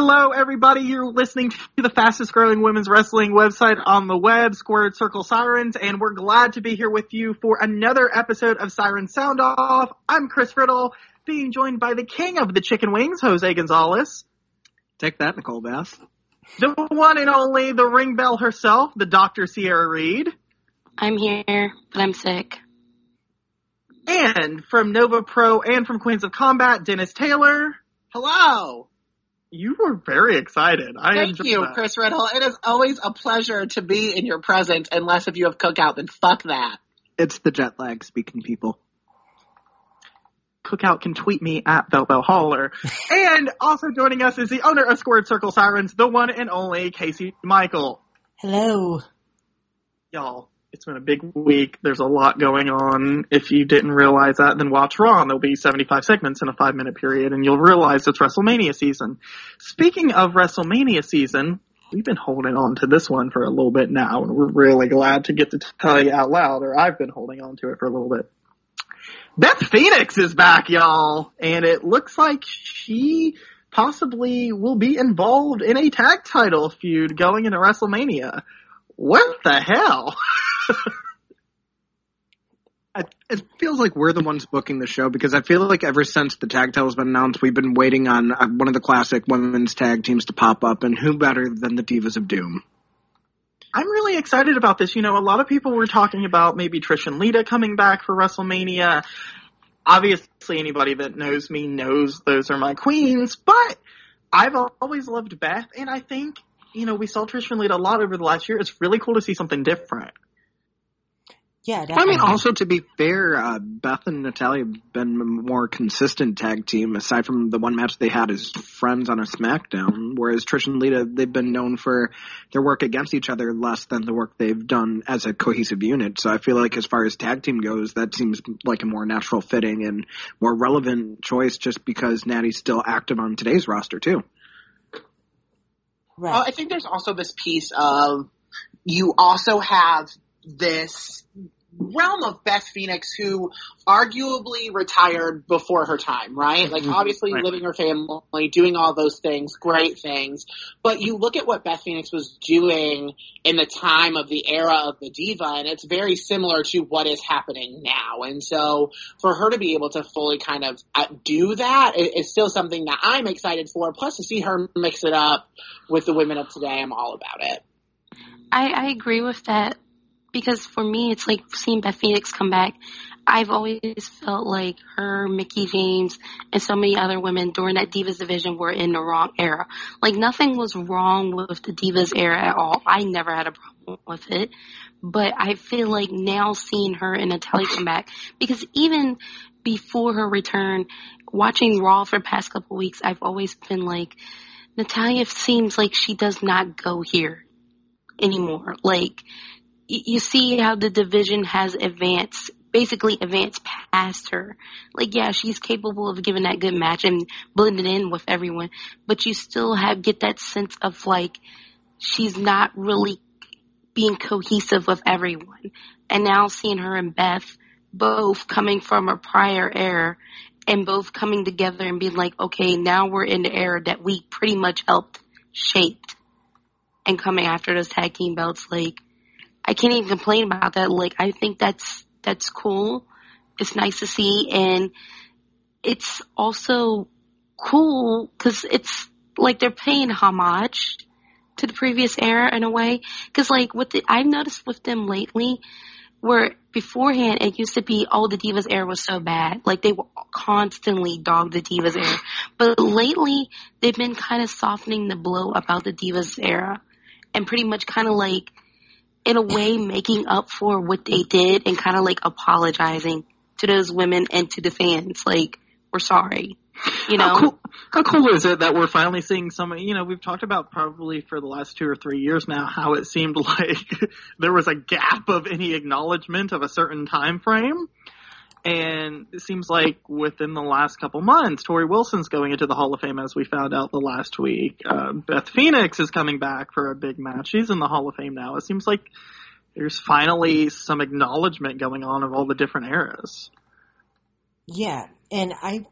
Hello, everybody. You're listening to the fastest growing women's wrestling website on the web, Squared Circle Sirens, and we're glad to be here with you for another episode of Siren Sound Off. I'm Chris Riddle, being joined by the king of the chicken wings, Jose Gonzalez. Take that, Nicole Bass. The one and only, the ring bell herself, the Dr. Sierra Reed. I'm here, but I'm sick. And from Nova Pro and from Queens of Combat, Dennis Taylor. Hello. You were very excited. I Thank you, that. Chris Riddle. It is always a pleasure to be in your presence, unless if you have cookout, then fuck that. It's the jet lag speaking, people. Cookout can tweet me at Bell Bell Holler. and also joining us is the owner of Squared Circle Sirens, the one and only Casey Michael. Hello. Y'all, it's been a big week. There's a lot going on. If you didn't realize that, then watch Raw. There'll be 75 segments in a five minute period, and you'll realize it's WrestleMania season. Speaking of WrestleMania season, we've been holding on to this one for a little bit now, and we're really glad to get to tell you out loud, or I've been holding on to it for a little bit. Beth Phoenix is back, y'all, and it looks like she possibly will be involved in a tag title feud going into WrestleMania. What the hell? It feels like we're the ones booking the show because I feel like ever since the tag title has been announced, we've been waiting on one of the classic women's tag teams to pop up, and who better than the Divas of Doom? I'm really excited about this. You know, a lot of people were talking about maybe Trish and Lita coming back for WrestleMania. Obviously, anybody that knows me knows those are my queens, but I've always loved Beth, and I think, you know, we saw Trish and Lita a lot over the last year. It's really cool to see something different. Yeah, I mean, also to be fair, uh, Beth and Natalya have been a more consistent tag team aside from the one match they had as friends on a SmackDown. Whereas Trish and Lita, they've been known for their work against each other less than the work they've done as a cohesive unit. So I feel like as far as tag team goes, that seems like a more natural fitting and more relevant choice just because Natty's still active on today's roster too. right. Uh, I think there's also this piece of you also have this realm of Beth Phoenix who arguably retired before her time, right? Like Mhm. obviously Right. living her family, doing all those things, great things. But you look at what Beth Phoenix was doing in the time of the era of the diva and it's very similar to what is happening now. And so for her to be able to fully kind of uh, do that is i- still something that I'm excited for. Plus to see her mix it up with the women of today, I'm all about it. I, I agree with that because for me, it's like seeing Beth Phoenix come back. I've always felt like her, Mickie James, and so many other women during that Divas division were in the wrong era. Like nothing was wrong with the Divas era at all. I never had a problem with it. But I feel like now seeing her and Natalya come back, because even before her return, watching Raw for the past couple weeks, I've always been like, Natalya seems like she does not go here anymore. Like, you see how the division has advanced, basically advanced past her. Like, yeah, she's capable of giving that good match and blending in with everyone, but you still have, get that sense of like, she's not really being cohesive with everyone. And now seeing her and Beth both coming from a prior era and both coming together and being like, okay, now we're in the era that we pretty much helped shape and coming after those tag team belts, like I can't even complain about that. Like I think that's that's cool. It's nice to see, and it's also cool because it's like they're paying homage to the previous era in a way. Because like with the, I've noticed with them lately, where beforehand it used to be, oh, the Divas era was so bad. Like they were constantly dog the Divas era. But lately they've been kind of softening the blow about the Divas era and pretty much kind of like, in a way, making up for what they did and kind of like apologizing to those women and to the fans. Like, we're sorry. You know? How cool, how cool is it that we're finally seeing some, you know, we've talked about probably for the last two or three years now how it seemed like there was a gap of any acknowledgement of a certain time frame. And it seems like within the last couple months, Torrie Wilson's going into the Hall of Fame as we found out the last week. Uh, Beth Phoenix is coming back for a big match. She's in the Hall of Fame now. It seems like there's finally some acknowledgement going on of all the different eras. Yeah, and I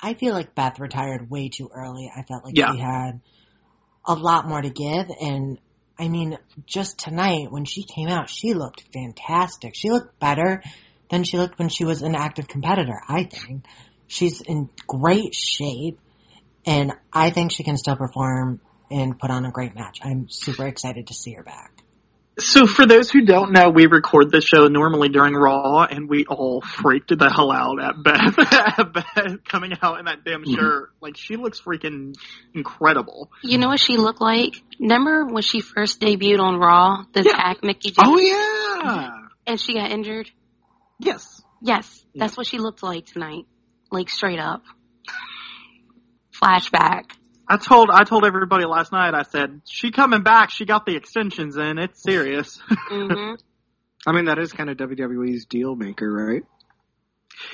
I feel like Beth retired way too early. I felt like Yeah. she had a lot more to give. And I mean, just tonight when she came out, she looked fantastic. She looked better than she looked when she was an active competitor, I think. She's in great shape and I think she can still perform and put on a great match. I'm super excited to see her back. So for those who don't know, we record the show normally during Raw, and we all freaked the hell out at Beth, at Beth coming out in that damn Mhm. shirt. Like she looks freaking incredible. You know what she looked like? Remember when she first debuted on Raw, the Yeah. attack Mickie James, Oh yeah. and she got injured? Yes. Yes, that's what she looked like tonight. Like straight up. Flashback. I told I told everybody last night. I said she coming back. She got the extensions in. It's serious. hmm I mean, that is kind of WWE's deal maker, right?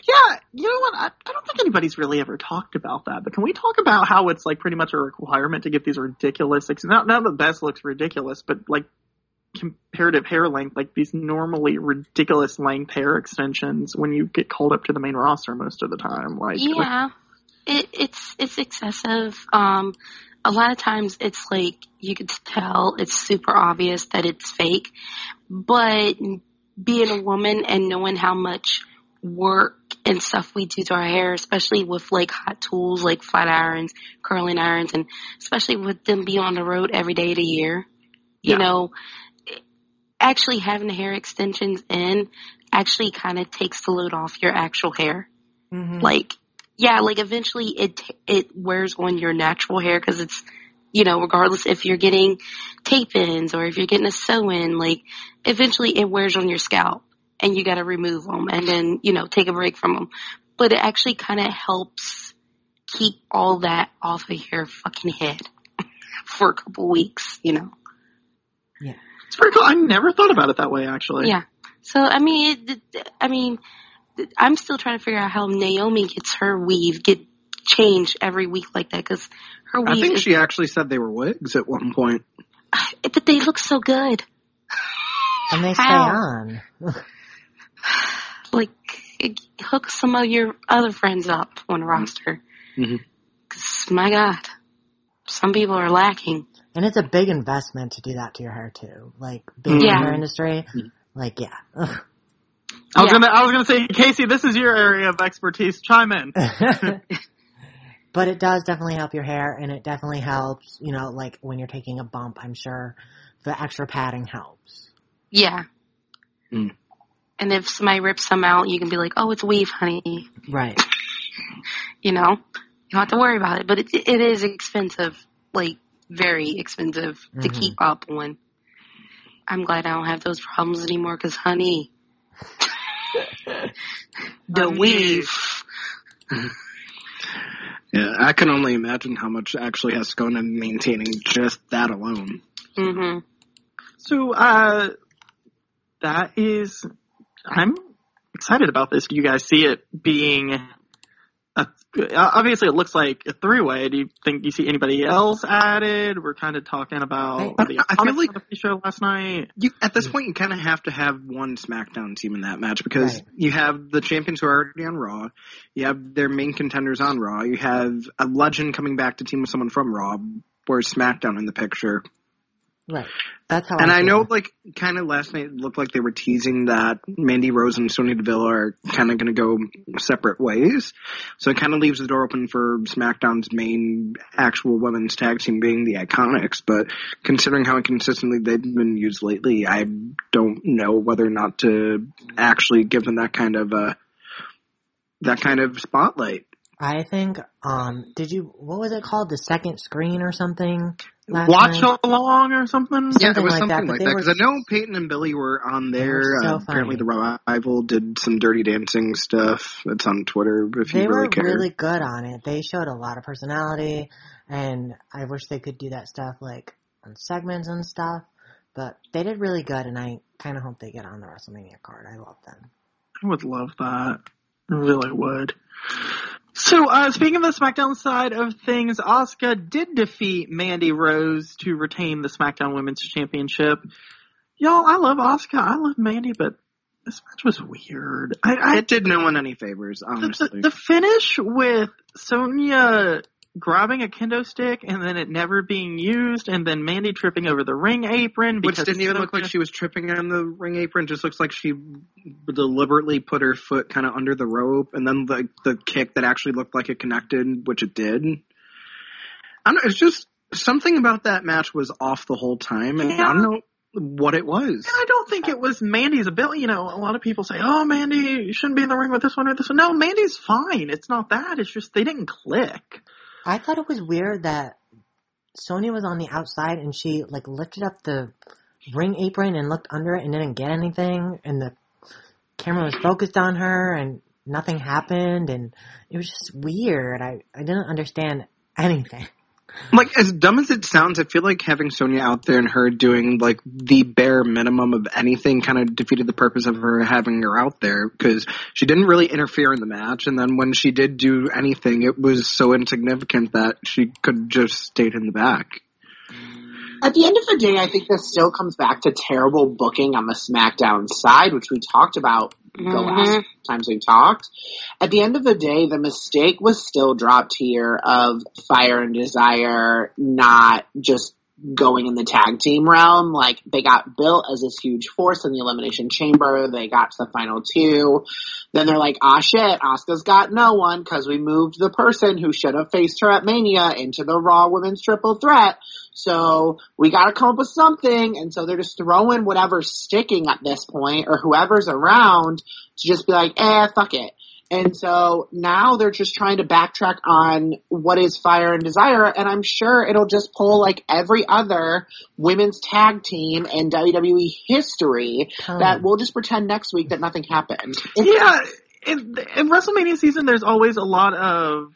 yeah, you know what? I, I don't think anybody's really ever talked about that. But can we talk about how it's like pretty much a requirement to get these ridiculous? Ex- not not the best looks ridiculous, but like comparative hair length, like these normally ridiculous length hair extensions when you get called up to the main roster most of the time. Like, Yeah, it, it's it's excessive. Um, a lot of times it's like you could tell it's super obvious that it's fake, but being a woman and knowing how much work and stuff we do to our hair, especially with like hot tools like flat irons, curling irons, and especially with them being on the road every day of the year, you Yeah. know, actually having the hair extensions in actually kind of takes the load off your actual hair. Mm-hmm. like yeah like eventually it it wears on your natural hair because it's you know regardless if you're getting tape ins or if you're getting a sew in like eventually it wears on your scalp and you got to remove them and then you know take a break from them but it actually kind of helps keep all that off of your fucking head for a couple weeks you know it's pretty cool. I never thought about it that way, actually. Yeah. So I mean, it, it- I mean, I'm still trying to figure out how Naomi gets her weave get changed every week like that because her weave. I think is, she actually said they were wigs at one point. but they look so good. And they stay on. Like it- hook some of your other friends up on the roster. Mhm. 'Cause, my God, some people are lacking. And it's a big investment to do that to your hair too. Like being Yeah. in our industry, like yeah. Ugh. I was Yeah. gonna I was gonna say, Casey, this is your area of expertise. Chime in. but it does definitely help your hair, and it definitely helps. You know, like when you're taking a bump, I'm sure the extra padding helps. Yeah. Mm. And if somebody rips some out, you can be like, "Oh, it's weave, honey." Right. you know, you don't have to worry about it. But it, it is expensive, like very expensive to Mhm. keep up on. I'm glad I don't have those problems anymore because, honey, the weave. Yeah, I can only imagine how much actually has to go into maintaining just that alone. hmm So, uh, that is, I'm excited about this. Do you guys see it being a, obviously it looks like a three-way. Do you think you see anybody else added? We're kind of talking about I- the I feel like- the show last night. You at this point you kind of have to have one SmackDown team in that match because Right. you have the champions who are already on Raw, you have their main contenders on Raw, you have a legend coming back to team with someone from Raw. Where's SmackDown in the picture? Right. That's how. And I feel. know, like, kind of last night looked like they were teasing that Mandy Rose and Sonya Deville are kind of going to go separate ways. So it kind of leaves the door open for SmackDown's main actual women's tag team being the Iconics. But considering how inconsistently they've been used lately, I don't know whether or not to actually give them that kind of uh that kind of spotlight. I think. Um. Did you? What was it called? The second screen or something? Last Watch night? along or something. Yeah. Yeah, it was like something but like that. Because I know Peyton and Billie were on They there. were so uh, apparently, the revival did some dirty dancing stuff. It's on Twitter if They you really care. They were really good on it. They showed a lot of personality, and I wish they could do that stuff like on segments and stuff. But they did really good, and I kind of hope they get on the WrestleMania card. I love them. I would love that. Really would. So, uh, speaking of the SmackDown side of things, Asuka did defeat Mandy Rose to retain the SmackDown Women's Championship. Y'all, I love Asuka. I love Mandy, but this match was weird. I, I It did no one any favors, the, honestly. the, the finish with Sonya grabbing a kendo stick and then it never being used, and then Mandy tripping over the ring apron Which didn't even look like she was tripping on the ring apron. Just looks like she deliberately put her foot kind of under the rope, and then the the kick that actually looked like it connected, which it did. I don't know. It's just something about that match was off the whole time, and I don't know what it was. And I don't think it was Mandy's ability. You know, a lot of people say, "Oh, Mandy, you shouldn't be in the ring with this one or this one." No, Mandy's fine. It's not that. It's just they didn't click. I thought it was weird that Sonya was on the outside and she like lifted up the ring apron and looked under it and didn't get anything and the camera was focused on her and nothing happened and it was just weird. I, I didn't understand anything. Like as dumb as it sounds, I feel like having Sonya out there and her doing like the bare minimum of anything kind of defeated the purpose of her having her out there because she didn't really interfere in the match, and then when she did do anything, it was so insignificant that she could just stayed in the back. At the end of the day, I think this still comes back to terrible booking on the SmackDown side, which we talked about the Mhm. last times we talked. At the end of the day, the mistake was still dropped here of Fire and Desire not just going in the tag team realm. Like they got built as this huge force in the Elimination Chamber. They got to the final two. Then they're like, ah shit, Asuka's got no one because we moved the person who should have faced her at Mania into the Raw Women's Triple Threat. So we gotta come up with something. And so they're just throwing whatever's sticking at this point or whoever's around to just be like, eh, fuck it. And so now they're just trying to backtrack on what is Fire and Desire, and I'm sure it'll just pull like every other women's tag team in WWE history that we'll just pretend next week that nothing happened. Yeah, in, in WrestleMania season, there's always a lot of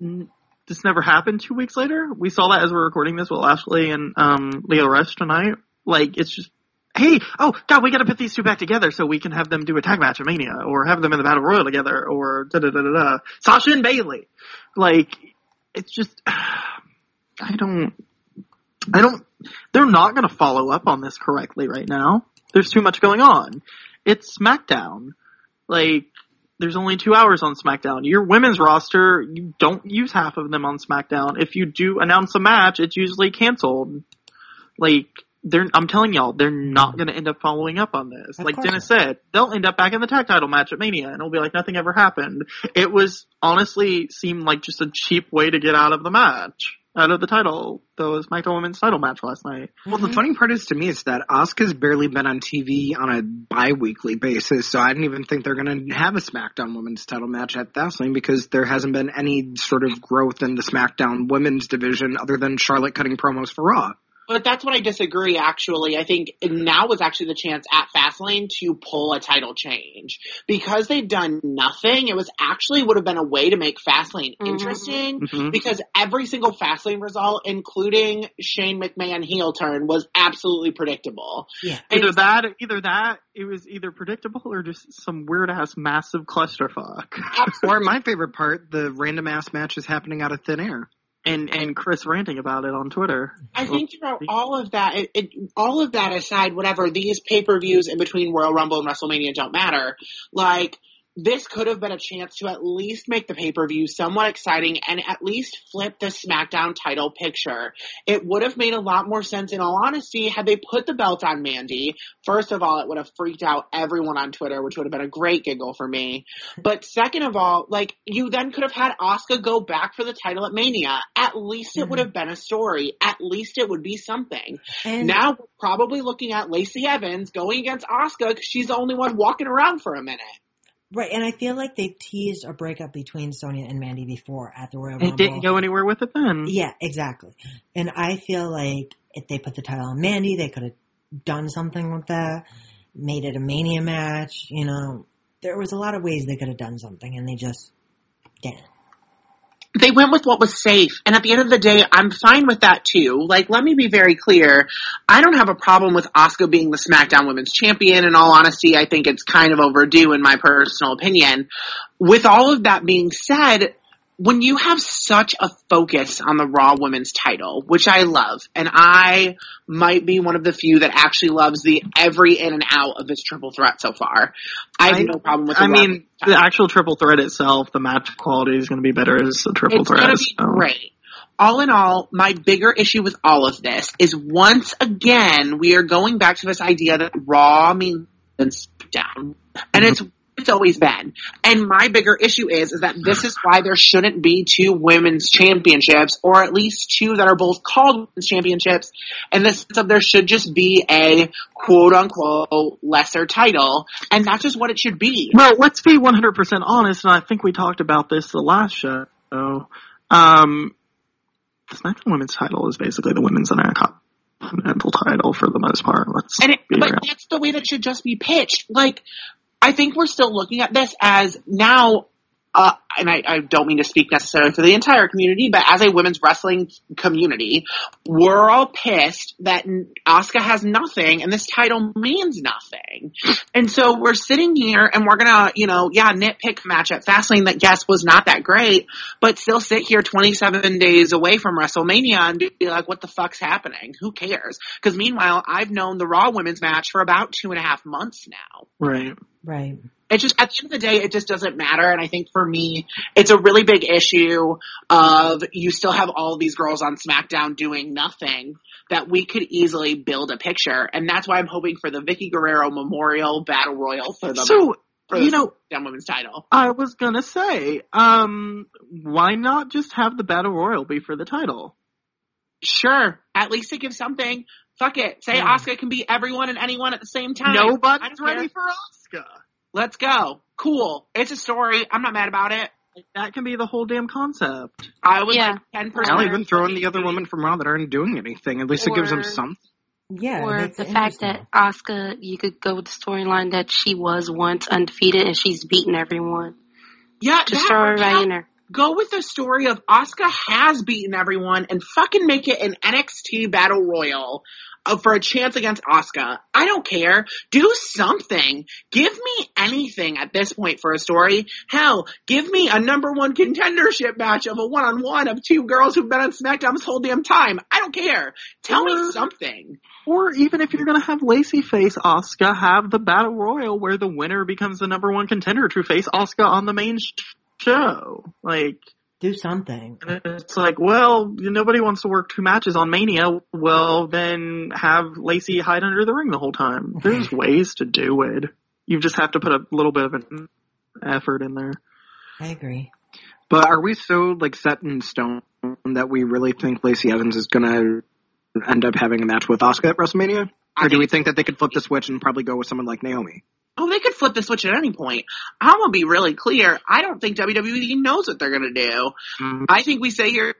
"N- this never happened. Two weeks later, we saw that as we're recording this with Ashley and um, Lio Rush tonight. Like it's just. Hey, oh god, we gotta put these two back together so we can have them do a tag match at Mania, or have them in the Battle Royal together, or da da da da da. Sasha and Bayley. Like, it's just, I don't, I don't, they're not gonna follow up on this correctly right now. There's too much going on. It's SmackDown. Like, there's only two hours on SmackDown. Your women's roster, you don't use half of them on SmackDown. If you do announce a match, it's usually canceled. Like, they're, I'm telling y'all, they're not mm-hmm. gonna end up following up on this. Of like course Dennis said, they'll end up back in the tag title match at Mania and it'll be like nothing ever happened. It was, honestly, seemed like just a cheap way to get out of the match. Out of the title, the SmackDown Women's title match last night. Well, the funny part is to me is that Asuka's barely been on TV on a bi-weekly basis, so I didn't even think they're going to have a SmackDown Women's title match at Fastlane because there hasn't been any sort of growth in the SmackDown Women's division other than Charlotte cutting promos for Raw. But that's what I disagree, actually. I think now was actually the chance at Fastlane to pull a title change. Because they've done nothing, it was actually would have been a way to make Fastlane Mhm. interesting. Mhm. Because every single Fastlane result, including Shane McMahon heel turn, was absolutely predictable. Yeah. Either And- that, either that, it was either predictable or just some weird ass massive clusterfuck. Or my favorite part, the random ass match is happening out of thin air. And and Chris ranting about it on Twitter. I think throughout all of that, it, it, all of that aside, whatever these pay per views in between Royal Rumble and WrestleMania don't matter. Like this could have been a chance to at least make the pay per view somewhat exciting and at least flip the SmackDown title picture. It would have made a lot more sense, in all honesty, had they put the belt on Mandy. First of all, it would have freaked out everyone on Twitter, which would have been a great giggle for me. But second of all, like you then could have had Asuka go back for the title at Mania. At least it would mm-hmm. have been a story. At least it would be something. And Now we're probably looking at Lacey Evans going against Asuka because she's the only one walking around for a minute. Right, and I feel like they teased a breakup between Sonya and Mandy before at the Royal It Rumble. didn't go anywhere with it then. Yeah, exactly. And I feel like if they put the title on Mandy, they could have done something with that, made it a Mania match. You know, there was a lot of ways they could have done something, and they just didn't. They went with what was safe, and at the end of the day, I'm fine with that too. Like, let me be very clear. I don't have a problem with Asuka being the SmackDown Women's Champion. In all honesty, I think it's kind of overdue in my personal opinion. With all of that being said, when you have such a focus on the Raw Women's title, which I love, and I might be one of the few that actually loves the every in and out of this triple threat so far. I have I- no problem with. The I mean, the actual triple threat itself, the match quality is going to be better as a triple it's threat. so. great. All in all, my bigger issue with all of this is once again we are going back to this idea that Raw means down, and mm-hmm. it's it's always been. And my bigger issue is is that this is why there shouldn't be two women's championships, or at least two that are both called women's championships. And this of there should just be a quote unquote lesser title, and that's just what it should be. Well, let's be 100% honest, and I think we talked about this the last show. Um, the SmackDown Women's title is basically the Women's Intercontinental title for the most part. Let's And it, but real. that's the way that should just be pitched. Like, I think we're still looking at this as now, uh, and I, I don't mean to speak necessarily for the entire community, but as a women's wrestling community, we're all pissed that Asuka has nothing and this title means nothing. And so we're sitting here and we're gonna, you know, yeah, nitpick match at Fastlane that yes was not that great, but still sit here 27 days away from WrestleMania and be like, what the fuck's happening? Who cares? Because meanwhile, I've known the Raw women's match for about two and a half months now. Right. Right. It just, at the end of the day, it just doesn't matter. And I think for me, it's a really big issue of you still have all these girls on SmackDown doing nothing that we could easily build a picture. And that's why I'm hoping for the Vickie Guerrero Memorial Battle Royal for the, So, for you know, SmackDown Women's title. I was gonna say, um, why not just have the Battle Royal be for the title? Sure. At least it gives something. Fuck it. Say Yeah. Asuka can be everyone and anyone at the same time. Nobody's ready for Asuka. Let's go. Cool. It's a story. I'm not mad about it. That can be the whole damn concept. I would Yeah. like ten percent. I'll even throw in the other women from Raw that aren't doing anything. At least it gives them Or- something. Yeah. it or the fact that Asuka, you could go with the storyline that she was once undefeated and she's beaten everyone. Yeah, Just that throw or everybody in there. go with the story of Asuka has beaten everyone and fucking make it an NXT battle royal Uh, for a chance against Asuka. I don't care. Do something. Give me anything at this point for a story. Hell, give me a number one contendership match of a one on one of two girls who've been on SmackDown this whole damn time. I don't care. Tell me something. Or even if you're gonna have Lacey face Asuka, have the Battle Royal where the winner becomes the number one contender to face Asuka on the main sh- show. Like, do something. and it's like, well, nobody wants to work two matches on Mania. Well, then have Lacey hide under the ring the whole time. There's ways to do it. You just have to put a little bit of an effort in there. I agree. But are we so like set in stone that we really think Lacey Evans is gonna end up having a match with Asuka at WrestleMania? Or do we think- think that they could flip the switch and probably go with someone like Naomi? Oh, they could flip the switch at any point. I'm gonna be really clear. I don't think WWE knows what they're gonna do. Mm-hmm. I think we say here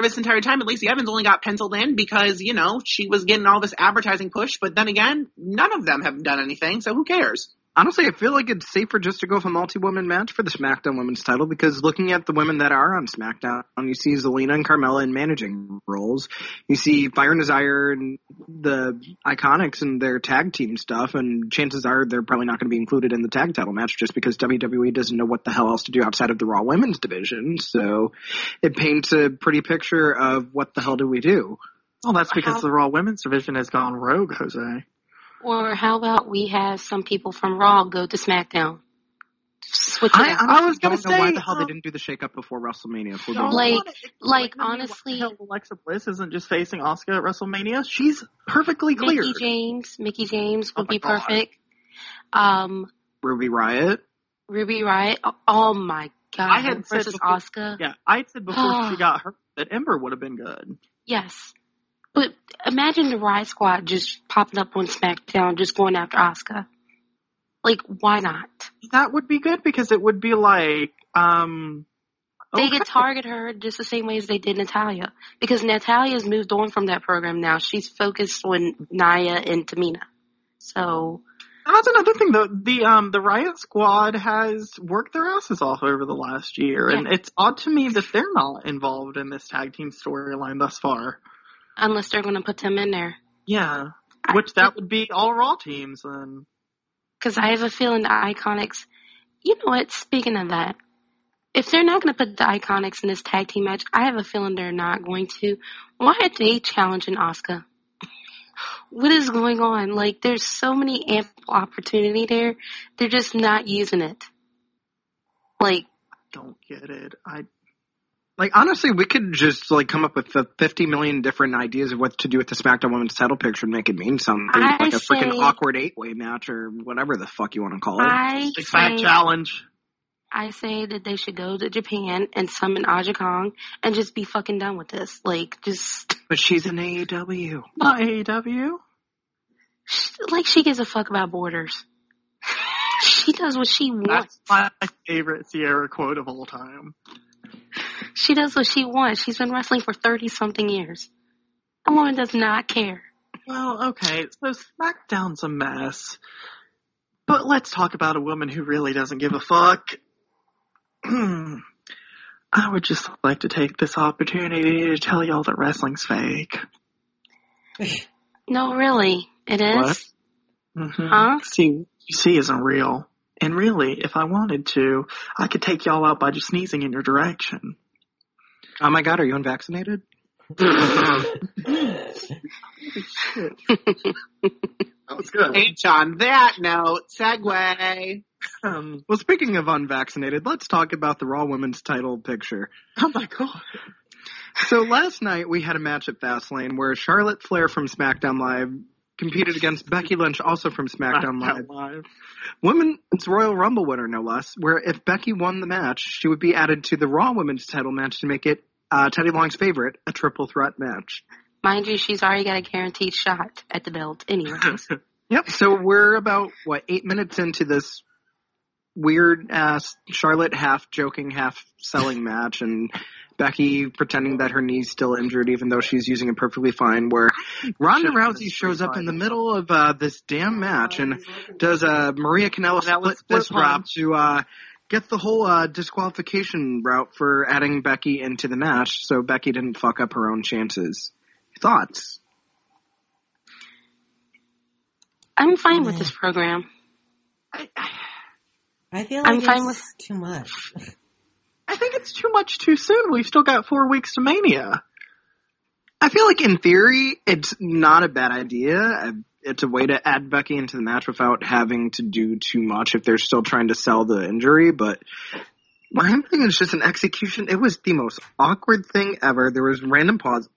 this entire time, at Lacey Evans only got penciled in because, you know, she was getting all this advertising push, but then again, none of them have done anything, so who cares? Honestly, I feel like it's safer just to go with a multi-woman match for the SmackDown Women's title because looking at the women that are on SmackDown, you see Zelina and Carmella in managing roles. You see Fire and Desire and the Iconics and their tag team stuff, and chances are they're probably not going to be included in the tag title match just because WWE doesn't know what the hell else to do outside of the Raw Women's division. So it paints a pretty picture of what the hell do we do. Well, that's because How- the Raw Women's division has gone rogue, Jose. Or how about we have some people from Raw go to SmackDown? Switch it I, up. honestly I was gonna don't know why the hell they um, didn't do the shake up before WrestleMania. if we're being Like- wanna like, to why the honestly- hell Alexa Bliss isn't just facing Asuka at WrestleMania. She's perfectly clear. Mickie James, Mickie James Oh would my be God. perfect. Um, Ruby Riott. Ruby Riott. Oh, oh my god. I had said versus before- Asuka. Yeah, I had said before she got hurt that Ember would have been good. Yes. But imagine the Riot Squad just popping up on SmackDown, just going after Asuka. Like, why not? That would be good because it would be like, um, They okay. could target her just the same way as they did Natalya. Because Natalya's moved on from that program now. She's focused on Nia and Tamina. So, That's another thing though. The um the Riot Squad has worked their asses off over the last year, and it's odd to me that they're not involved in this tag team storyline thus far. Unless they're going to put them in there. Yeah, which that would be all Raw teams then. Because I have a feeling the Iconics, you know what, speaking of that, if they're not going to put the Iconics in this tag team match, I have a feeling they're not going to. Why are they challenging Asuka? What is going on? Like, there's so many ample opportunity there. They're just not using it. Like, I Don't get it. I Like honestly, we could just like come up with the fifty million different ideas of what to do with the SmackDown Women's Title picture and make it mean something, I like a freaking awkward eight way match or whatever the fuck you want to call it. I six pack say, challenge. I say that they should go to Japan and summon Aja Kong and just be fucking done with this. Like, just, But she's an AEW. Not AEW. like she gives a fuck about borders. she does what she wants. That's my favorite Sierra quote of all time. She does what she wants. She's been wrestling for 30 something years. A woman does not care. Well, okay, so SmackDown's a mess. But let's talk about a woman who really doesn't give a fuck. I would just like to take this opportunity to tell y'all that wrestling's fake. No, really. It is? What? hmm Huh? See, UC isn't real. And really, if I wanted to, I could take y'all out by just sneezing in your direction. Oh my god, are you unvaccinated? That was good. H on that note, segue. Um, Well, speaking of unvaccinated, let's talk about the Raw Women's Title picture. oh my god. So last night we had a match at Fastlane where Charlotte Flair from SmackDown Live competed against Becky Lynch, also from SmackDown Live. Live. Women's Royal Rumble winner, no less, where if Becky won the match, she would be added to the Raw Women's title match to make it uh, Teddy Long's favorite, a triple threat match. Mind you, she's already got a guaranteed shot at the belt anyways. Yep, so we're about, what, eight minutes into this weird ass Charlotte half joking, half selling match, and Becky pretending that her knee's still injured even though she's using it perfectly fine, where Ronda Rousey shows up in the middle of uh, this damn match and does a Maria Canella Canella split split fist drop to uh, get the whole uh, disqualification route for adding Becky into the match, so Becky didn't fuck up her own chances. Thoughts? I'm fine with this program. I, I- I feel like I'm it's fine with- too much. I think it's too much too soon. We've still got four weeks to Mania. I feel like in theory, it's not a bad idea. It's a way to add Becky into the match without having to do too much if they're still trying to sell the injury, but my thing is just an execution. It was the most awkward thing ever. There was random pause.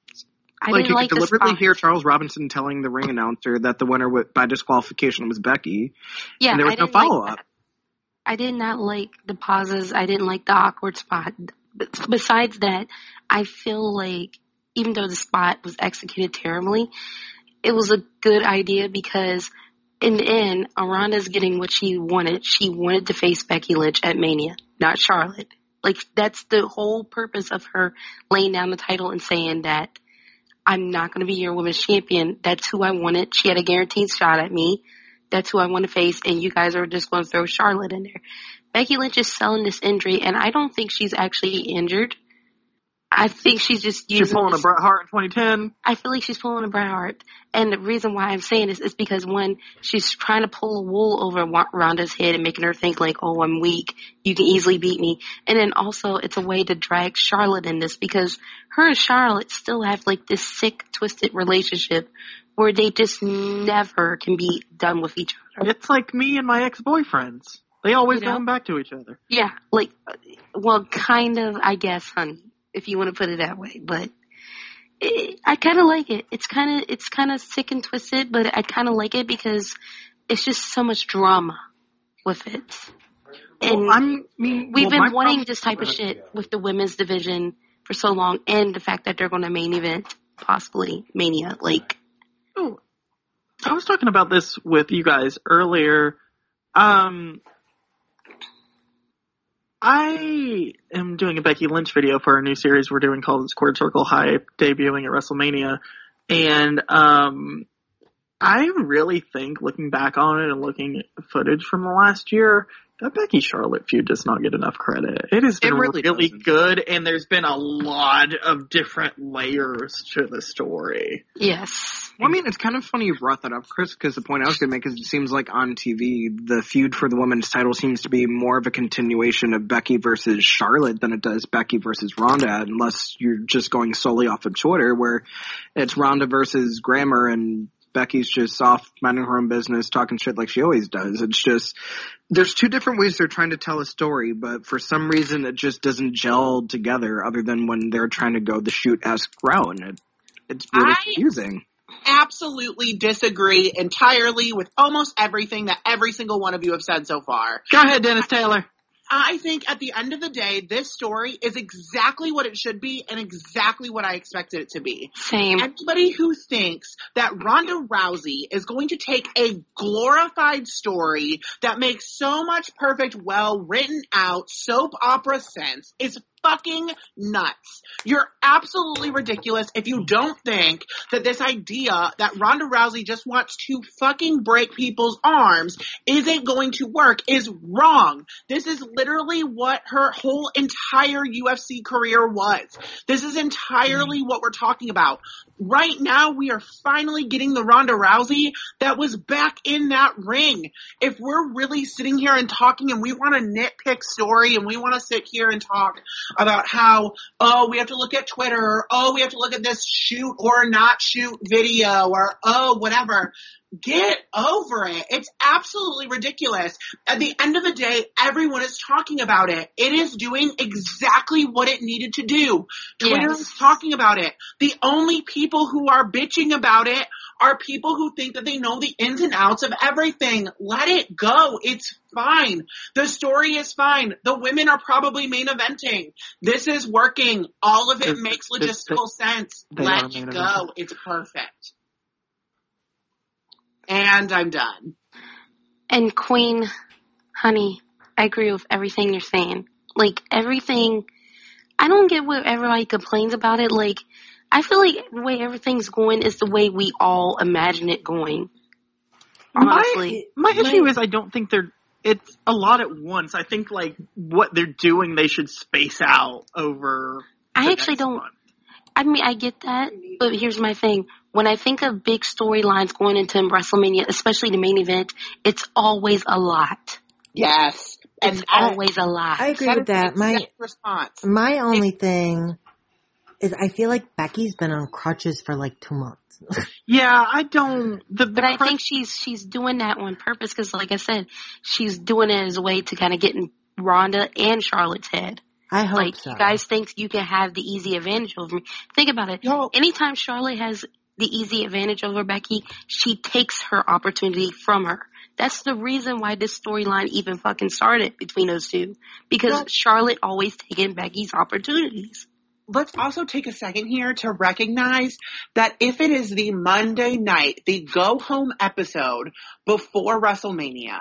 I like you like could deliberately hear Charles Robinson telling the ring announcer that the winner wi- by disqualification was Becky, Yeah, and there I was no didn't like follow up. that. I did not like the pauses. I didn't like the awkward spot. Besides that, I feel like even though the spot was executed terribly, it was a good idea because in the end, Aranda's getting what she wanted. She wanted to face Becky Lynch at Mania, not Charlotte. Like that's the whole purpose of her laying down the title and saying that I'm not going to be your women's champion. That's who I wanted. She had a guaranteed shot at me. That's who I want to face, and you guys are just going to throw Charlotte in there. Becky Lynch is selling this injury, and I don't think she's actually injured. I think she's just using. She's pulling a this- Bret Hart in 2010. I feel like she's pulling a Bret Hart, and the reason why I'm saying this is because when she's trying to pull a wool over Ronda's head and making her think like, "Oh, I'm weak. You can easily beat me," and then also it's a way to drag Charlotte in this because her and Charlotte still have like this sick, twisted relationship where they just never can be done with each other. It's like me and my ex-boyfriends. They always You know? going back to each other. Yeah, like, well, kind of, I guess, honey, if you want to put it that way. But it, I kind of like it. It's kind of, it's kind of sick and twisted, but I kind of like it because it's just so much drama with it. And Well, I'm, I mean, we've well, been wanting this type of shit with the women's division for so long, and the fact that they're going to main event possibly Mania. Like, I was talking about this with you guys earlier. Um, I am doing a Becky Lynch video for a new series we're doing called Squared Circle Hype, debuting at WrestleMania, and um, I really think, looking back on it and looking at footage from the last year, That Becky Charlotte feud does not get enough credit. It has been It really really good, and there's been a lot of different layers to the story. Yes. Well, I mean, it's kind of funny you brought that up, Chris, because the point I was going to make is it seems like on TV, the feud for the women's title seems to be more of a continuation of Becky versus Charlotte than it does Becky versus Ronda, unless you're just going solely off of Twitter, where it's Ronda versus Grammar and Becky's just off minding her own business, talking shit like she always does. It's just, there's two different ways they're trying to tell a story, but for some reason it just doesn't gel together other than when they're trying to go the shoot-esque route. And it, it's really I- confusing. Absolutely disagree entirely with almost everything that every single one of you have said so far. Go ahead, Dennis Taylor. I think at the end of the day, this story is exactly what it should be and exactly what I expected it to be. Same. Anybody who thinks that Ronda Rousey is going to take a glorified story that makes so much perfect, well written out soap opera sense is fucking nuts. You're absolutely ridiculous if you don't think that this idea that Ronda Rousey just wants to fucking break people's arms isn't going to work is wrong. This is literally what her whole entire UFC career was. This is entirely what we're talking about. Right now, we are finally getting the Ronda Rousey that was back in that ring. If we're really sitting here and talking and we want to nitpick story and we want to sit here and talk about how, oh, we have to look at Twitter, or oh, we have to look at this shoot or not shoot video, or oh, whatever. Get over it. It's absolutely ridiculous. At the end of the day, everyone is talking about it. It is doing exactly what it needed to do. Twitter Yes. is talking about it. The only people who are bitching about it are people who think that they know the ins and outs of everything. Let it go. It's fine. The story is fine. The women are probably main eventing. This is working. All of it This- makes this- logistical sense. Let it go. eventing. It's perfect. And I'm done. And Queen, honey, I agree with everything you're saying. Like everything, I don't get what everybody complains about it. Like, I feel like the way everything's going is the way we all imagine it going. Honestly. My, my My- issue is I don't think they're. It's a lot at once. I think like what they're doing, they should space out over. I actually next don't. month. I mean, I get that, but here's my thing. When I think of big storylines going into WrestleMania, especially the main event, it's always a lot. Yes. It's And always a lot. I agree that with that. My response. my only thing is I feel like Becky's been on crutches for like two months. Yeah, I don't. The, the But I think she's she's doing that on purpose because, like I said, she's doing it as a way to kind of get in Ronda and Charlotte's head. I hope like so. you guys think you can have the easy advantage over me. Think about it. Yo, Anytime Charlotte has the easy advantage over Becky, she takes her opportunity from her. That's the reason why this storyline even fucking started between those two. Because Well- Charlotte always taking Becky's opportunities. Let's also take a second here to recognize that if it is the Monday night, the go home episode before WrestleMania,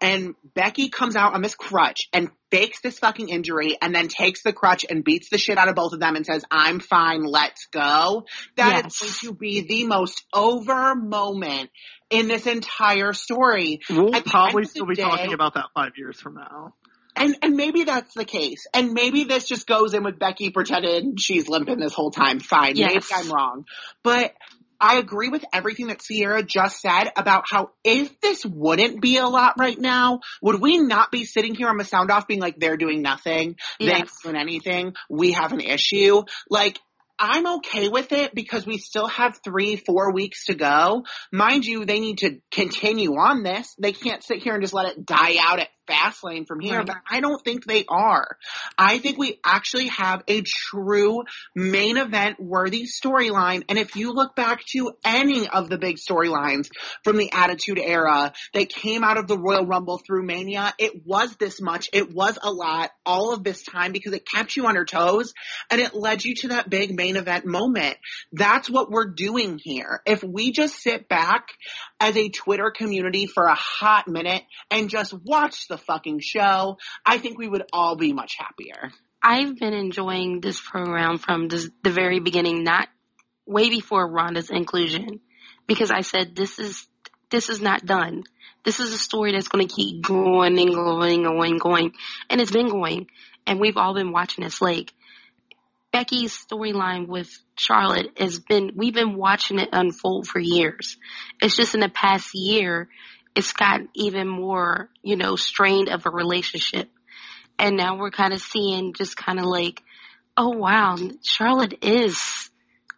and Becky comes out on this crutch and fakes this fucking injury and then takes the crutch and beats the shit out of both of them and says, I'm fine, let's go. That is Yes. going to be the most over moment in this entire story. we'll probably end still be day- talking about that five years from now. And and maybe that's the case. And maybe this just goes in with Becky pretending she's limping this whole time. Fine. Maybe I'm wrong. But I agree with everything that Sierra just said about how if this wouldn't be a lot right now, would we not be sitting here on the sound off being like they're doing nothing, Yes. doing anything, we have an issue? Like I'm okay with it because we still have three, four weeks to go. Mind you, they need to continue on this. They can't sit here and just let it die out at Fastlane from here, Right. but I don't think they are. I think we actually have a true main event worthy storyline. And if you look back to any of the big storylines from the Attitude Era that came out of the Royal Rumble through Mania, it was this much. It was a lot all of this time because it kept you on your toes and it led you to that big main event moment. That's what we're doing here. If we just sit back as a Twitter community for a hot minute and just watch the fucking show, I think we would all be much happier. I've been enjoying this program from this, the very beginning, not way before Ronda's inclusion, because I said this is this is not done. This is a story that's going to keep going and going and going and going. And it's been going. And we've all been watching this. Like, Becky's storyline with Charlotte has been, we've been watching it unfold for years. It's just in the past year, it's gotten even more, you know, strained of a relationship. And now we're kind of seeing just kind of like, oh wow, Charlotte is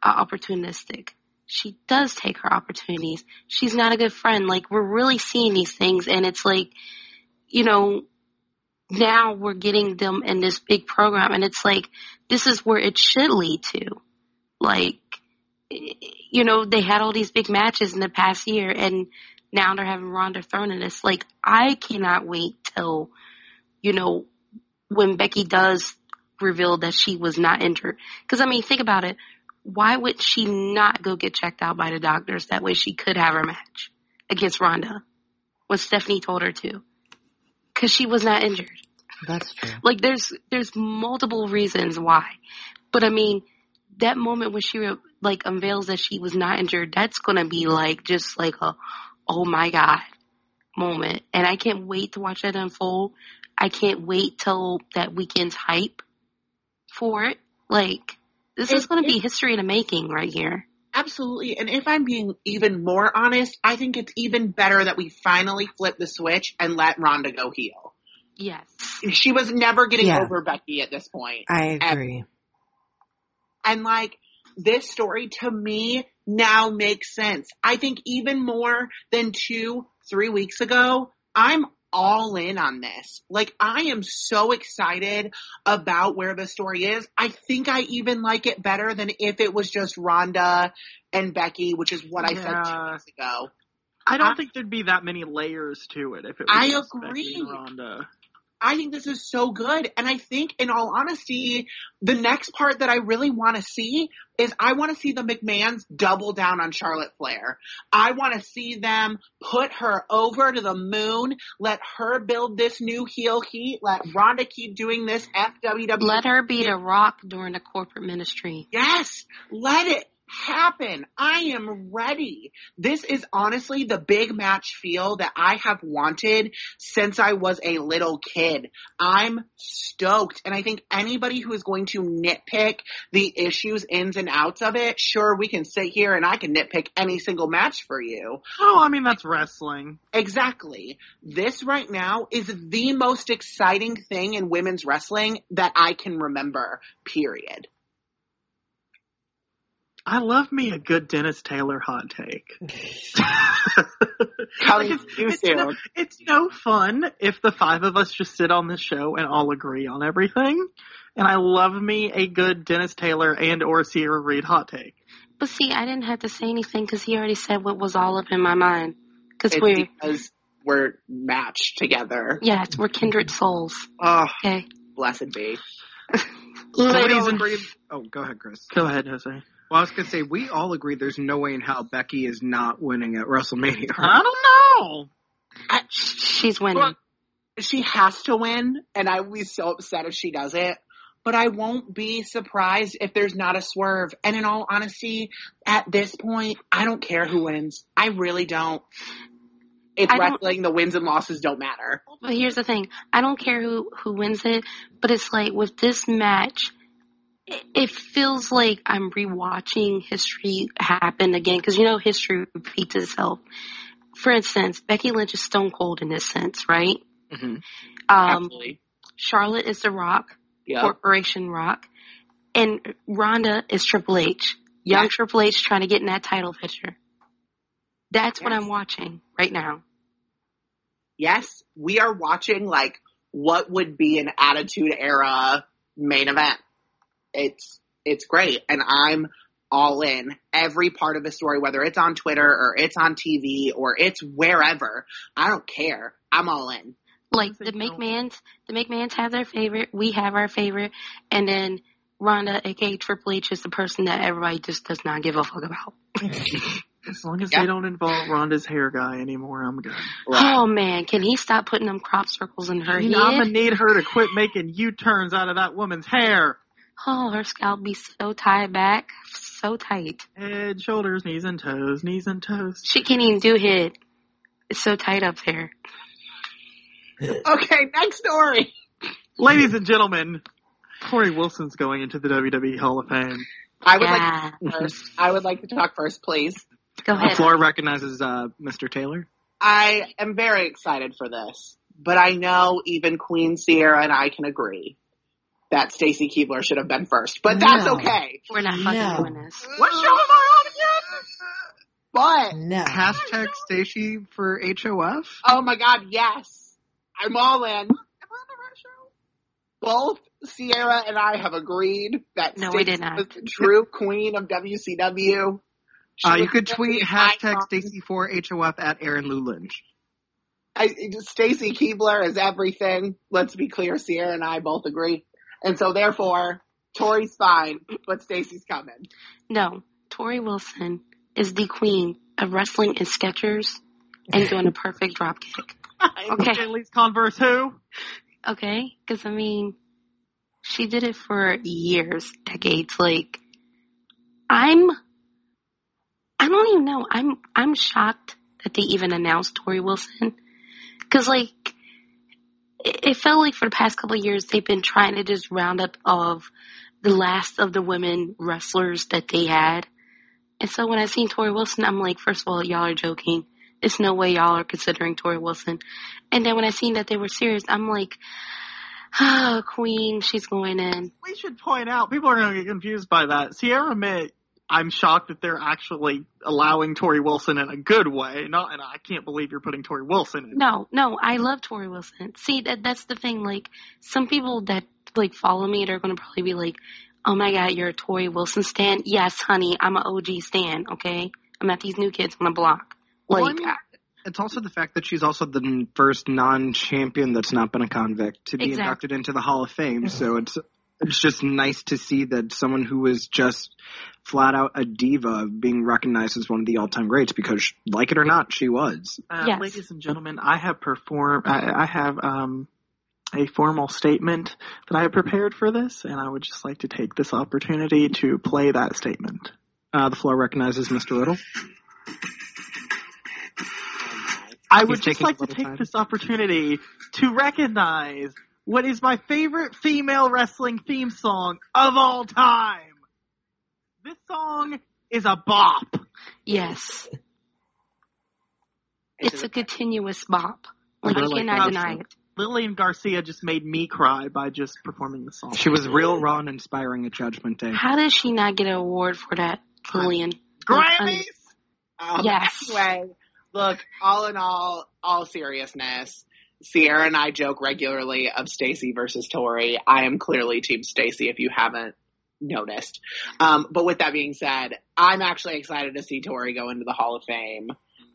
opportunistic. She does take her opportunities. She's not a good friend. Like we're really seeing these things and it's like, you know, now we're getting them in this big program and it's like, this is where it should lead to. Like, you know, they had all these big matches in the past year and now they're having Ronda thrown in this. Like, I cannot wait till, you know, when Becky does reveal that she was not injured. Cause I mean, think about it. Why would she not go get checked out by the doctors? That way she could have her match against Ronda when Stephanie told her to. Cause she was not injured. That's true. Like there's there's multiple reasons why, but I mean that moment when she like unveils that she was not injured, that's gonna be like just like a oh my god moment, and I can't wait to watch that unfold. I can't wait till that weekend's hype for it. Like this is gonna be history in the making right here. Absolutely. And if I'm being even more honest, I think it's even better that we finally flip the switch and let Ronda go heel. Yes. She was never getting Yeah. over Becky at this point. I agree. And like this story to me now makes sense. I think even more than two, three weeks ago, I'm all in on this. Like I am so excited about where the story is. I think I even like it better than if it was just Ronda and Becky, which is what I said two Yeah. weeks ago. I don't I- think there'd be that many layers to it if it was I just agree. Becky and Ronda. I think this is so good. And I think, in all honesty, the next part that I really want to see is I want to see the McMahons double down on Charlotte Flair. I want to see them put her over to the moon, let her build this new heel heat, let Ronda keep doing this FWW. Let her be the rock during the corporate ministry. Yes, let it happen. I am ready. This is honestly the big match feel that I have wanted since I was a little kid. I'm stoked. And I think anybody who is going to nitpick the issues, ins and outs of it, sure, we can sit here and I can nitpick any single match for you. Oh, I mean that's wrestling. Exactly. This right now is the most exciting thing in women's wrestling that I can remember, period. I love me a good Dennis Taylor hot take. Like, it's, too it's no, it's no fun if the five of us just sit on this show and all agree on everything. And I love me a good Dennis Taylor and or Sierra Reed hot take. But see, I didn't have to say anything because he already said what was all up in my mind. Because It's we're because we're matched together. yes, we're kindred souls. Oh, Okay. blessed be. Nobody's Somebody's in- agreed. Oh, go ahead, Chris. Go ahead, Jose. Well, I was gonna say we all agree there's no way in hell Becky is not winning at WrestleMania. I don't know. She's winning. Well, she has to win, and I will be so upset if she doesn't. But I won't be surprised if there's not a swerve. And in all honesty, at this point, I don't care who wins. I really don't. It's I don't- wrestling. The wins and losses don't matter. But here's the thing: I don't care who who wins it, but it's like with this match, it, feels like I'm rewatching history happen again because you know history repeats itself. For instance, Becky Lynch is Stone Cold in this sense, right? Mhm. Um, Absolutely. Charlotte is The Rock, Yeah. Corporation Rock, and Ronda is Triple H, young Yeah. Triple H trying to get in that title picture. That's what I'm watching right now. yes, we are watching like what would be an attitude era main event. It's it's great and I'm all in every part of the story whether it's on Twitter or it's on TV or it's wherever. I don't care. I'm all in. Like the don't. McMahons, the McMahons have their favorite, we have our favorite, and then Ronda, aka Triple H, is the person that everybody just does not give a fuck about. As long as Yeah. they don't involve Ronda's hair guy anymore, I'm good. Oh man, can he stop putting them crop circles in her You know, I'm gonna need her to quit making U-turns out of that woman's hair. Oh, her scalp be so tied back, so tight. Head, shoulders, knees and toes, knees and toes. She can't even do head. It's so tight up there. Okay, next story. Ladies and gentlemen, Torrie Wilson's going into the WWE Hall of Fame. I would Yeah. like to first. I would like to talk first, please. Go The ahead. floor recognizes uh, Mr. Taylor. I am very excited for this, but I know even Queen Sierra and I can agree that Stacy Keibler should have been first. But that's No. okay. We're not fucking No. doing this. What show am I on again? But No. Hashtag Stacy for HOF. oh my god, yes, I'm all in. Am I on the right show? Both Sierra and I have agreed that No, we did not. was the true queen of WCW. Uh, you could tweet hashtag Stacy for HOF at Aaron Lou Lynch. Stacy Keibler is everything. Let's be clear, Sierra and I both agree. And so therefore, Torrie's fine, but Stacy's coming. No, Torrie Wilson is the queen of wrestling in Skechers and doing a perfect drop kick. Okay. Bailey's Converse who? Okay? Because, I mean, she did it for years, decades. Like, I'm, I don't even know. I'm, I'm shocked that they even announced Torrie Wilson. Because, like, it, felt like for the past couple of years they've been trying to just round up of the last of the women wrestlers that they had. And so when I seen Torrie Wilson, I'm like, first of all, y'all are joking. It's no way y'all are considering Torrie Wilson. And then when I seen that they were serious, I'm like, oh, Queen, she's going in. We should point out, people are going to get confused by that. Sierra Mitt, I'm shocked that they're actually allowing Torrie Wilson in a good way. Not, and I can't believe you're putting Torrie Wilson in. No, no, I love Torrie Wilson. See, that that's the thing. Like, some people that like follow me, they're gonna probably be like, "Oh my God, you're a Torrie Wilson stan." Yes, honey, I'm an OG stan. Okay, I'm at these new kids on the block. Like, Well, I mean, It's also the fact that she's also the first non-champion that's not been a convict to be Exactly. inducted into the Hall of Fame. So it's it's just nice to see that someone who was just flat out a diva being recognized as one of the all-time greats because, like it or not, she was. Uh, Yes. Ladies and gentlemen, I have performed. I, I have um, a formal statement that I have prepared for this, and I would just like to take this opportunity to play that statement. Uh, the floor recognizes Mr. Riddle. I He's would just like to take time. this opportunity to recognize what is my favorite female wrestling theme song of all time. This song is a bop. yes, it's a continuous bop. Like, I cannot deny it. Lillian Garcia just made me cry by just performing the song. She was real raw and inspiring at Judgment Day. How does she not get an award for that, Lillian? Grammys. Um, Yes. Anyway, look, all in all, all seriousness, Sierra and I joke regularly of Stacy versus Torrie. I am clearly Team Stacy if you haven't noticed. Um, but with that being said, I'm actually excited to see Torrie go into the Hall of Fame.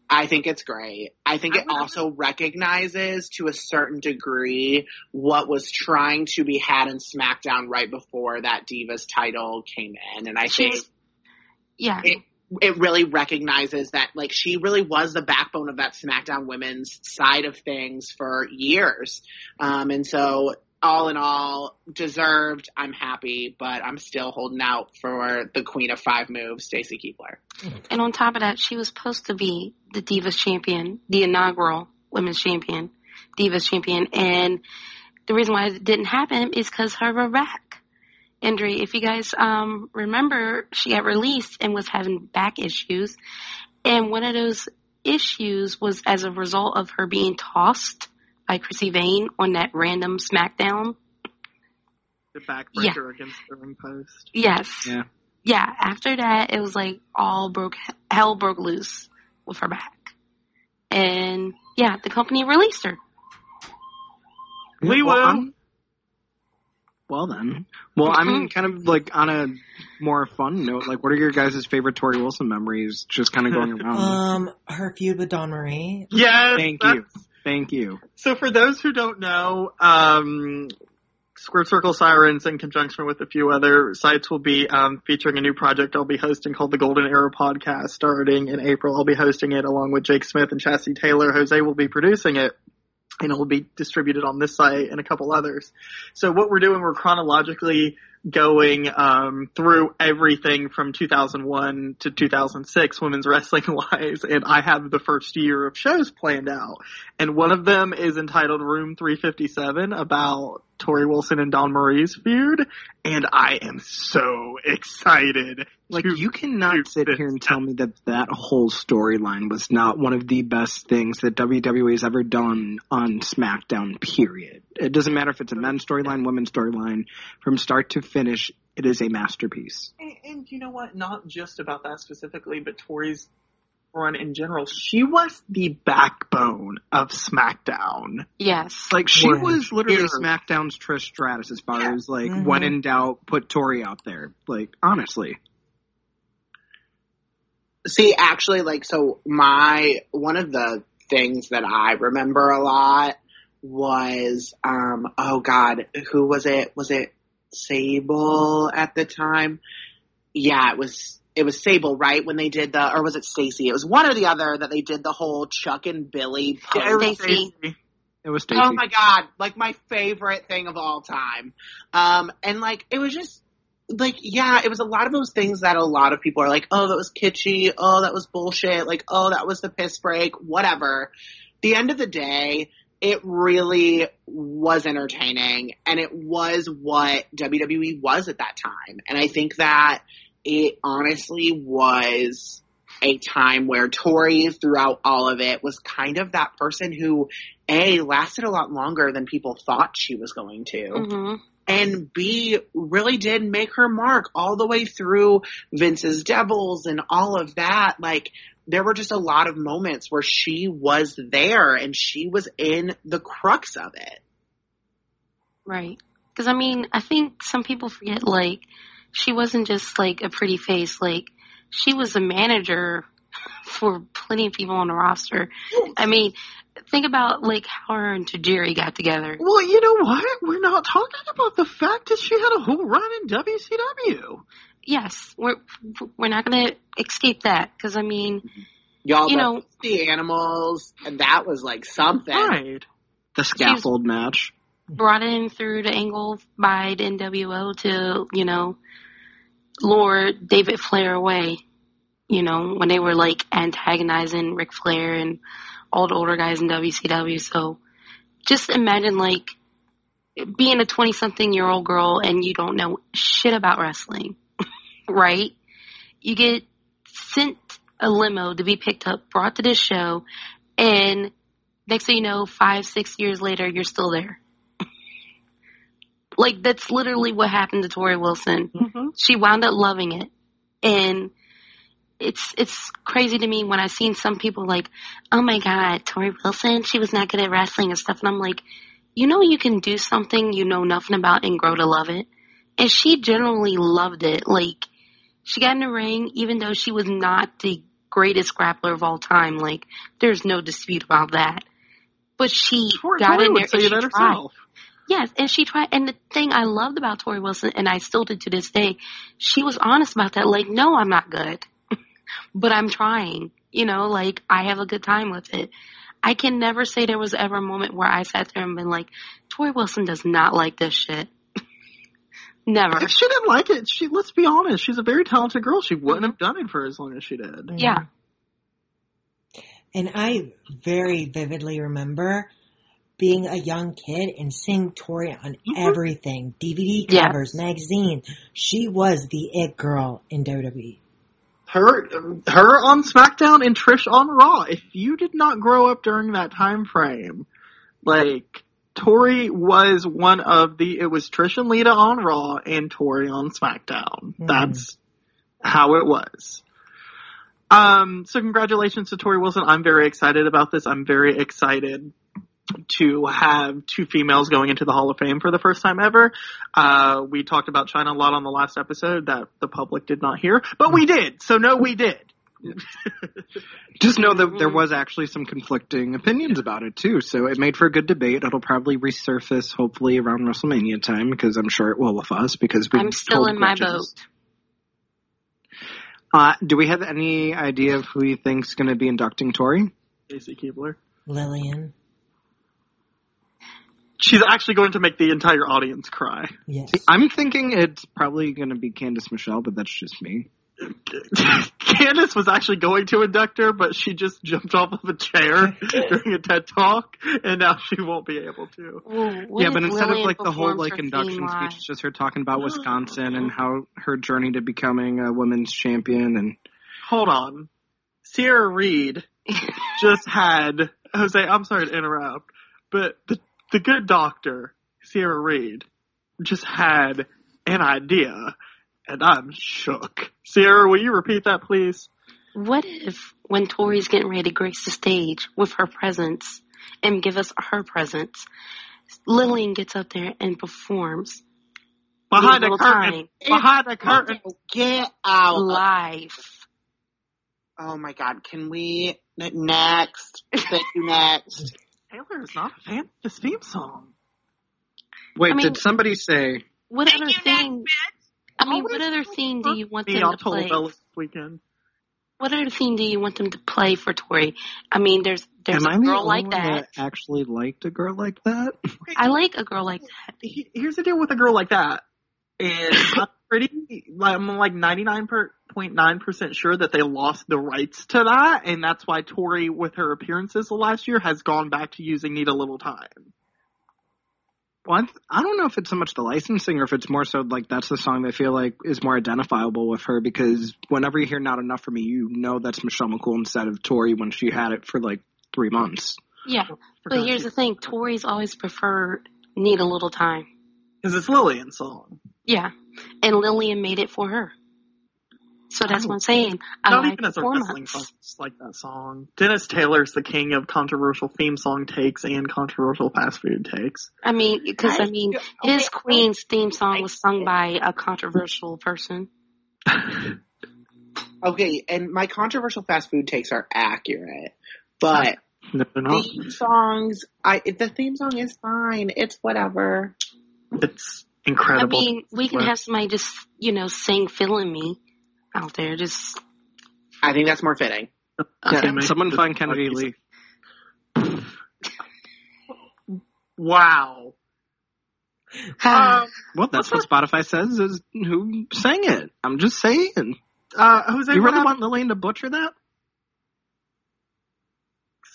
I think it's great. I think it also recognizes to a certain degree what was trying to be had in SmackDown right before that Divas title came in. And I think yeah, it, it really recognizes that like she really was the backbone of that SmackDown women's side of things for years. Um, and so all in all, deserved. I'm happy, but I'm still holding out for the queen of five moves, Stacy Keibler. And on top of that, she was supposed to be the Divas champion, the inaugural women's champion, Divas champion. And the reason why it didn't happen is because her back injury. If you guys um, remember, she got released and was having back issues. And one of those issues was as a result of her being tossed by Krissy Vaine on that random SmackDown. The backbreaker against the ring post. Yes. Yeah. Yeah. After that, it was like all broke, hell broke loose with her back. And yeah, the company released her. We well, will. I'm- well then. Well, I mean, kind of like on a more fun note, like what are your guys' favorite Torrie Wilson memories? Just kind of going around. Um, her feud with Dawn Marie. Yes. Thank that's- you. Thank you. So for those who don't know, um, Squared Circle Sirens, in conjunction with a few other sites, will be um, featuring a new project I'll be hosting called the Golden Era Podcast, starting in April. I'll be hosting it along with Jake Smith and Chassie Taylor. Jose will be producing it. And it will be distributed on this site and a couple others. So what we're doing, we're chronologically going um, through everything from 2001 to 2006 women's wrestling wise, and I have the first year of shows planned out, and one of them is entitled Room 357 about Torrie Wilson and Dawn Marie's feud, and I am so excited. Like to- you cannot sit here and tell me that that whole storyline was not one of the best things that WWE has ever done on SmackDown. Period. It doesn't matter if it's a men's storyline, women's storyline, from start to finish, it is a masterpiece. And, and you know what? Not just about that specifically, but Torrie's run in general. She was the backbone of SmackDown. Yes. Like she Right. was literally Here. SmackDown's Trish Stratus as far Yeah. as like Mhm. when in doubt, put Torrie out there. Like honestly, See, actually, like, so my, one of the things that I remember a lot was, um, oh god, who was it? Was it Sable at the time? Yeah, it was, it was Sable, right? When they did the, or was it Stacy? It was one or the other that they did the whole Chuck and Billy Yeah, it was Stacy. Stacy. it was Stacy. Oh my god, like my favorite thing of all time. Um, and like it was just like yeah, it was a lot of those things that a lot of people are like, oh, that was kitschy, oh, that was bullshit, like oh, that was the piss break, whatever. The end of the day, it really was entertaining, and it was what WWE was at that time, and I think that it honestly was a time where Torrie, throughout all of it, was kind of that person who a lasted a lot longer than people thought she was going to hmm and b really did make her mark all the way through vince's devils and all of that. Like there were just a lot of moments where she was there and she was in the crux of it Right. Because I mean, I think some people forget like she wasn't just like a pretty face. Like she was a manager for plenty of people on the roster. I mean, think about like how her and Tajiri got together. Well, you know what? We're not talking about the fact that she had a whole run in WCW. Yes, we're we're not gonna escape that because I mean, y'all You know- the animals and that was like something Right. the scaffold match. brought in through the angle by the NWO to you know lure David Flair away. You know when they were like antagonizing Ric Flair and all the older guys in WCW. So just imagine like being a twenty something year old girl and you don't know shit about wrestling, right? You get sent a limo to be picked up, brought to this show, and next thing you know, five, six years later, you're still there. like that's literally what happened to Torrie Wilson. Mm-hmm. She wound up loving it, and it's it's crazy to me when I've seen some people like, oh my god, Torrie Wilson, she was not good at wrestling and stuff, and I'm like, you know, you can do something you know nothing about and grow to love it, and she generally loved it. Like she got in the ring, even though she was not the greatest grappler of all time. Like there's no dispute about that. But she Torrie, got Torrie in there and she that tried. herself. Yes, and she tried. And the thing I loved about Torrie Wilson, and I still do to this day, she was honest about that. Like, no, I'm not good, but I'm trying. You know, like I have a good time with it. I can never say there was ever a moment where I sat there and been like, Torrie Wilson does not like this shit. Never. If she didn't like it, she let's be honest, she's a very talented girl. She wouldn't have done it for as long as she did. Yeah. And I very vividly remember being a young kid and seeing Torrie on Mhm. everything. DVD Yeah. covers, magazine. She was the it girl in WWE. Her her on SmackDown and Trish on Raw. If you did not grow up during that time frame, like Torrie was one of the it was Trish and Lita on Raw and Torrie on SmackDown. Mhm. That's how it was. Um, so congratulations to Torrie Wilson. I'm very excited about this. I'm very excited to have two females going into the Hall of Fame for the first time ever. Uh, we talked about Chyna a lot on the last episode that the public did not hear, but we did. So no, we did. Just know that there was actually some conflicting opinions about it too, so it made for a good debate. It'll probably resurface hopefully around WrestleMania time because I'm sure it will with us because we I'm still in my boat. Uh, do we have any idea of who you think's going to be inducting Torrie? Casey Keibler. Lillian. She's actually going to make the entire audience cry. Yes. I'm thinking it's probably going to be Candice Michelle, but that's just me. Candice was actually going to induct her, but she just jumped off of a chair during a TED talk, and now she won't be able to. What yeah, but instead of like the whole like induction speech, it's just her talking about Wisconsin and how her journey to becoming a women's champion and Hold on. Sierra Reed just had Jose. I'm sorry to interrupt, but the the good doctor Sierra Reed just had an idea, and I'm shook. Sierra, will you repeat that, please? What if when Torrie's getting ready to grace the stage with her presence and give us her presence, Lillian gets up there and performs Behind Need a the curtain. time. Behind the curtain. Get out. live? Oh my god, can we next? Thank you next. Taylor is not a fan of this theme song. wait, I mean- did somebody say? What Thank other you, thing? next I mean, what other theme do you want them to play? This weekend. What other theme do you want them to play for Torrie? I mean, there's there's Am a I the girl only like one that. actually liked a girl like that? I like a girl like that. He- Here's the deal with a girl like that. And I'm pretty, I'm like 99.9% sure that they lost the rights to that, and that's why Torrie, with her appearances last year, has gone back to using Need a Little Time. Well, I, th- I don't know if it's so much the licensing or if it's more so like that's the song they feel like is more identifiable with her because whenever you hear "Not Enough for Me," you know that's Michelle McCool instead of Torrie when she had it for like three months. Yeah, but here's the thing: Torrie's always preferred "Need a Little Time." Because it's Lillian's song. Yeah, and Lillian made it for her. So that's oh. what I'm saying. I Not like even as a four wrestling song, just like that song. Dennis Taylor's the king of controversial theme song takes and controversial fast food takes. I mean, because I mean, Okay, his Queen's theme song was sung by a controversial person. Okay, and my controversial fast food takes are accurate, but No, theme songs, I the theme song is fine. It's whatever. It's incredible. I mean, we can have somebody just, you know, sing "Feeling Me" out there. Just I think that's more fitting. Okay, Yeah, someone this find Kennedy. Lee. Wow. Ah. Um, Well, that's what Spotify says is who sang it. I'm just saying. uh, Jose, You really happened- want Lillian to butcher that?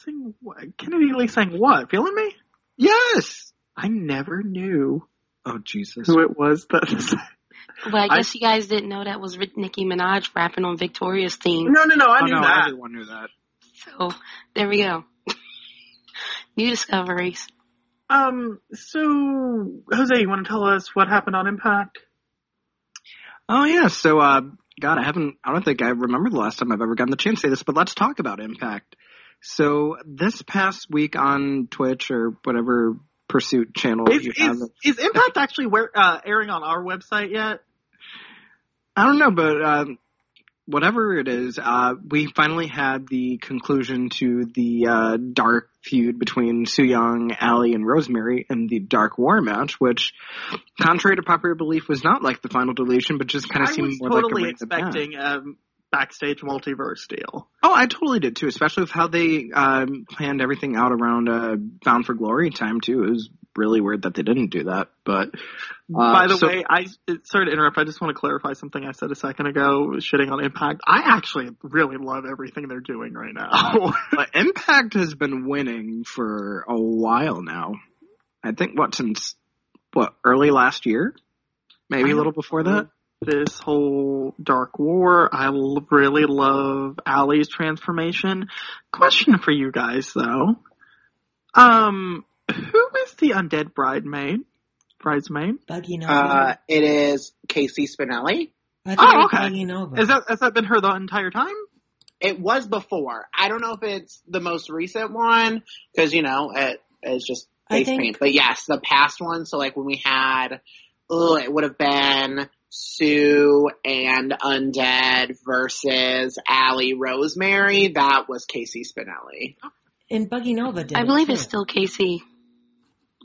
sing what? Kennedy Lee sang what? Feeling me? Yes. I never knew Oh Jesus. who it was that. well, I I- guess you guys didn't know that was Nicki Minaj rapping on Victoria's theme. no, no, no. I oh knew no, that. everyone knew that. So there we go. New discoveries. Um. So, Jose, you want to tell us what happened on Impact? Oh yeah, so uh God, I haven't I don't think I remember the last time I've ever gotten the chance to say this, but let's talk about Impact. So this past week on Twitch or whatever pursuit channel Is, you have is, is Impact actually where, uh, airing on our website yet? I don't know, but um, whatever it is, uh, we finally had the conclusion to the uh, dark feud between Su Yung, Allie, and Rosemary in the Dark War match, which, contrary to popular belief, was not like the final deletion, but just kind of I seemed was more totally like a expecting um, backstage multiverse deal. Oh, I totally did too, especially with how they um, planned everything out around uh, Bound for Glory time too. It was really weird that they didn't do that, but uh, By the so- way, I sorry to interrupt. I just want to clarify something I said a second ago, shitting on Impact. I actually really love everything they're doing right now. But Impact has been winning for a while now. I think what since what early last year, maybe a little before that. this whole Dark War, I l- really love Allie's transformation. Question for you guys though. Um, who the undead bridemaid? Bridesmaid? Buggy Nova. Uh, it is Casey Spinelli. I oh, thought it was okay. Buggy Nova. Is that has that been her the entire time? It was before. I don't know if it's the most recent one because you know it is just I face think- paint. But yes, the past one. So like when we had, oh, it would have been Sue and Undead versus Allie Rosemary. That was Casey Spinelli. and Buggy Nova did I believe too. it's still Casey.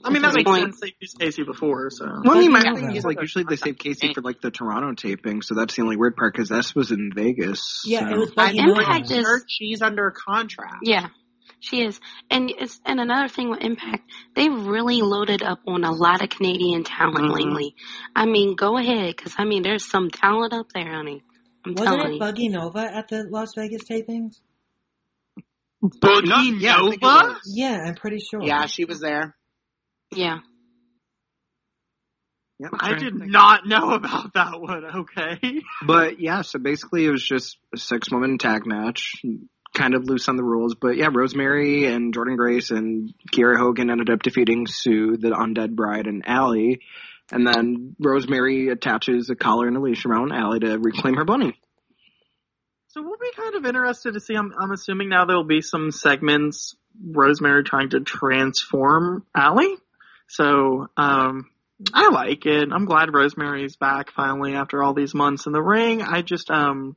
I mean, that At this makes point. sense. They used Casey before, so. Well, I mean, my Buggy thing is like usually they save Casey for like the Toronto taping, so that's the only weird part because S was in Vegas. Yeah, so. it was I Buggy Impact is- heard she's under contract. Yeah, She is, and it's and another thing with Impact, they've really loaded up on a lot of Canadian talent Mhm. lately. I mean, go ahead, because I mean, there's some talent up there, honey. I'm Wasn't telling it you. Buggy Nova at the Las Vegas tapings? Buggy Yeah, I think it Nova? was. Yeah, I'm pretty sure. Yeah, she was there. Yeah, Yeah, I'm I did not know about that one, okay. But yeah, so basically it was just a six woman tag match, kind of loose on the rules. But yeah, Rosemary and Jordynne Grace and Kiera Hogan ended up defeating Sue, the undead bride, and Allie. And then Rosemary attaches a collar and a leash around Allie to reclaim her bunny. So we'll be kind of interested to see. I'm, I'm assuming now there will be some segments Rosemary trying to transform Allie. So um, I like it. I'm glad Rosemary's back finally after all these months in the ring. I just um,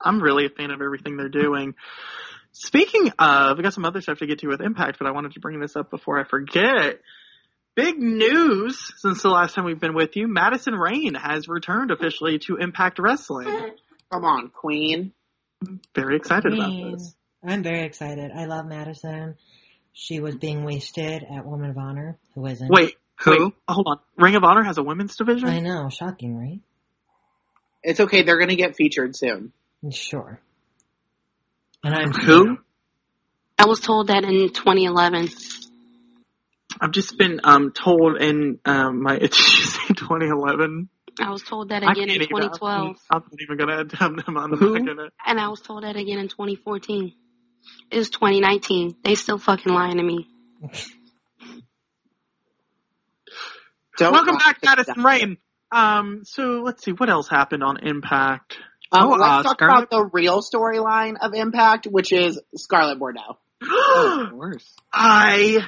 I'm really a fan of everything they're doing. Speaking of, I got some other stuff to get to with Impact, but I wanted to bring this up before I forget. Big news since the last time we've been with you. Madison Rayne has returned officially to Impact Wrestling. Come on, Queen. Very excited about this. I'm very excited. I love Madison. She was being wasted at Woman of Honor, who isn't. Wait, Who? wait, hold on. Ring of Honor has a women's division? I know, shocking, right? It's okay. They're gonna get featured soon. Sure. And I'm Who? I was told that in 2011. I've just been um told in um my it's just in 2011. I was told that again in can't even- 2012, I'm not even gonna attempt them. I'm Who? not gonna. and I was told that again in 2014. It's 2019. They still fucking lying to me. Don't Welcome back, it. Madison Rayne. Um, so let's see what else happened on Impact. Um, Oh, let's uh, talk Scarlett- about the real storyline of Impact, which is Scarlett Bordeaux. of course. I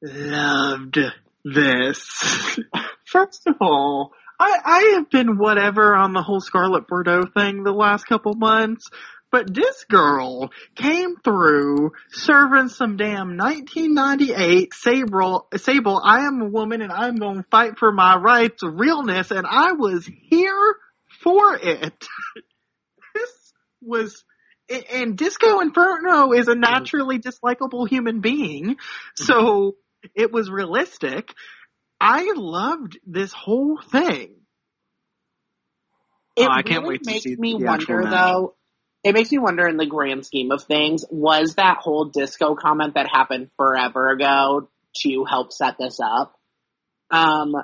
loved this. First of all, I, I have been whatever on the whole Scarlett Bordeaux thing the last couple months, but this girl came through serving some damn 1998 Sable, Sable, I am a woman and I'm gonna fight for my rights realness, and I was here for it. this was and Disco Inferno is a naturally dislikable human being, so it was realistic. I loved this whole thing. Oh, it Oh, I can't really wait to makes see me wonder match. though. It makes me wonder in the grand scheme of things, was that whole disco comment that happened forever ago to help set this up? Um,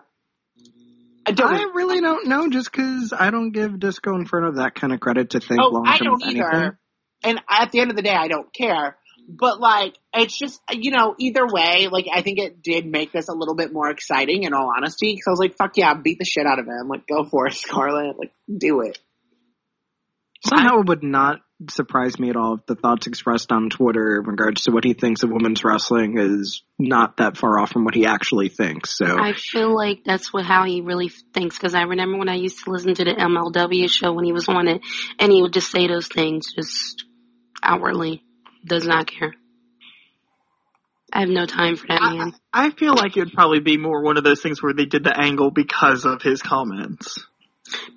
I don't. I really don't know, just because I don't give Disco Inferno that kind of credit to think oh, long I term don't anything. either. And at the end of the day, I don't care. But like, it's just you know, either way, like I think it did make this a little bit more exciting. In all honesty, because I was like, "Fuck yeah, beat the shit out of him! Like, go for it, Scarlett! Like, do it." Somehow it would not surprise me at all if the thoughts expressed on Twitter in regards to what he thinks of women's wrestling is not that far off from what he actually thinks. So I feel like that's what how he really thinks. Because I remember when I used to listen to the MLW show when he was on it, and he would just say those things just outwardly. Does not care. I have no time for that man. I, I feel like it would probably be more one of those things where they did the angle because of his comments.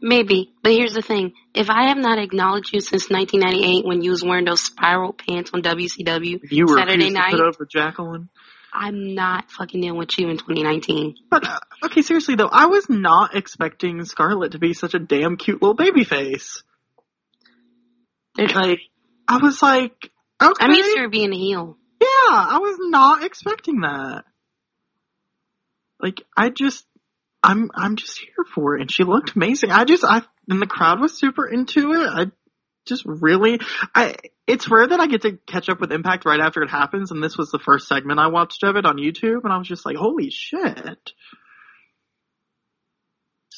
Maybe, but here's the thing: if I have not acknowledged you since 1998 when you was wearing those spiral pants on WCW You Saturday night, to put over Jacqueline. I'm not fucking dealing with you in 2019. But uh, okay, seriously though, I was not expecting Scarlett to be such a damn cute little baby face. Like, I was like, okay, I'm used to her being a heel. yeah, I was not expecting that. Like, I just, I'm, I'm just here for it, and she looked amazing. I just, I, and the crowd was super into it. I just really, I, it's rare that I get to catch up with Impact right after it happens, and this was the first segment I watched of it on YouTube, and I was just like, holy shit.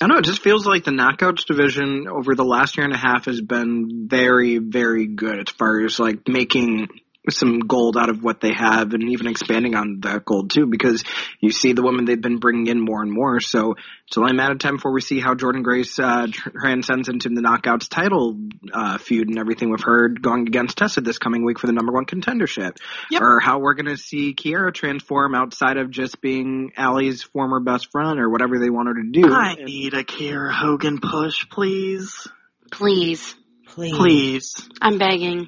I don't know. It just feels like the knockouts division over the last year and a half has been very, very good as far as like making some gold out of what they have and even expanding on that gold too because you see the women they've been bringing in more and more so it's only a matter of time before we see how Jordynne Grace uh, transcends into the knockouts title uh, feud and everything we've heard going against Tessa this coming week for the number one contendership Yep. or how we're going to see Kiera transform outside of just being Allie's former best friend or whatever they want her to do I need a Kiera Hogan push, please. Please, Please. Please. I'm begging.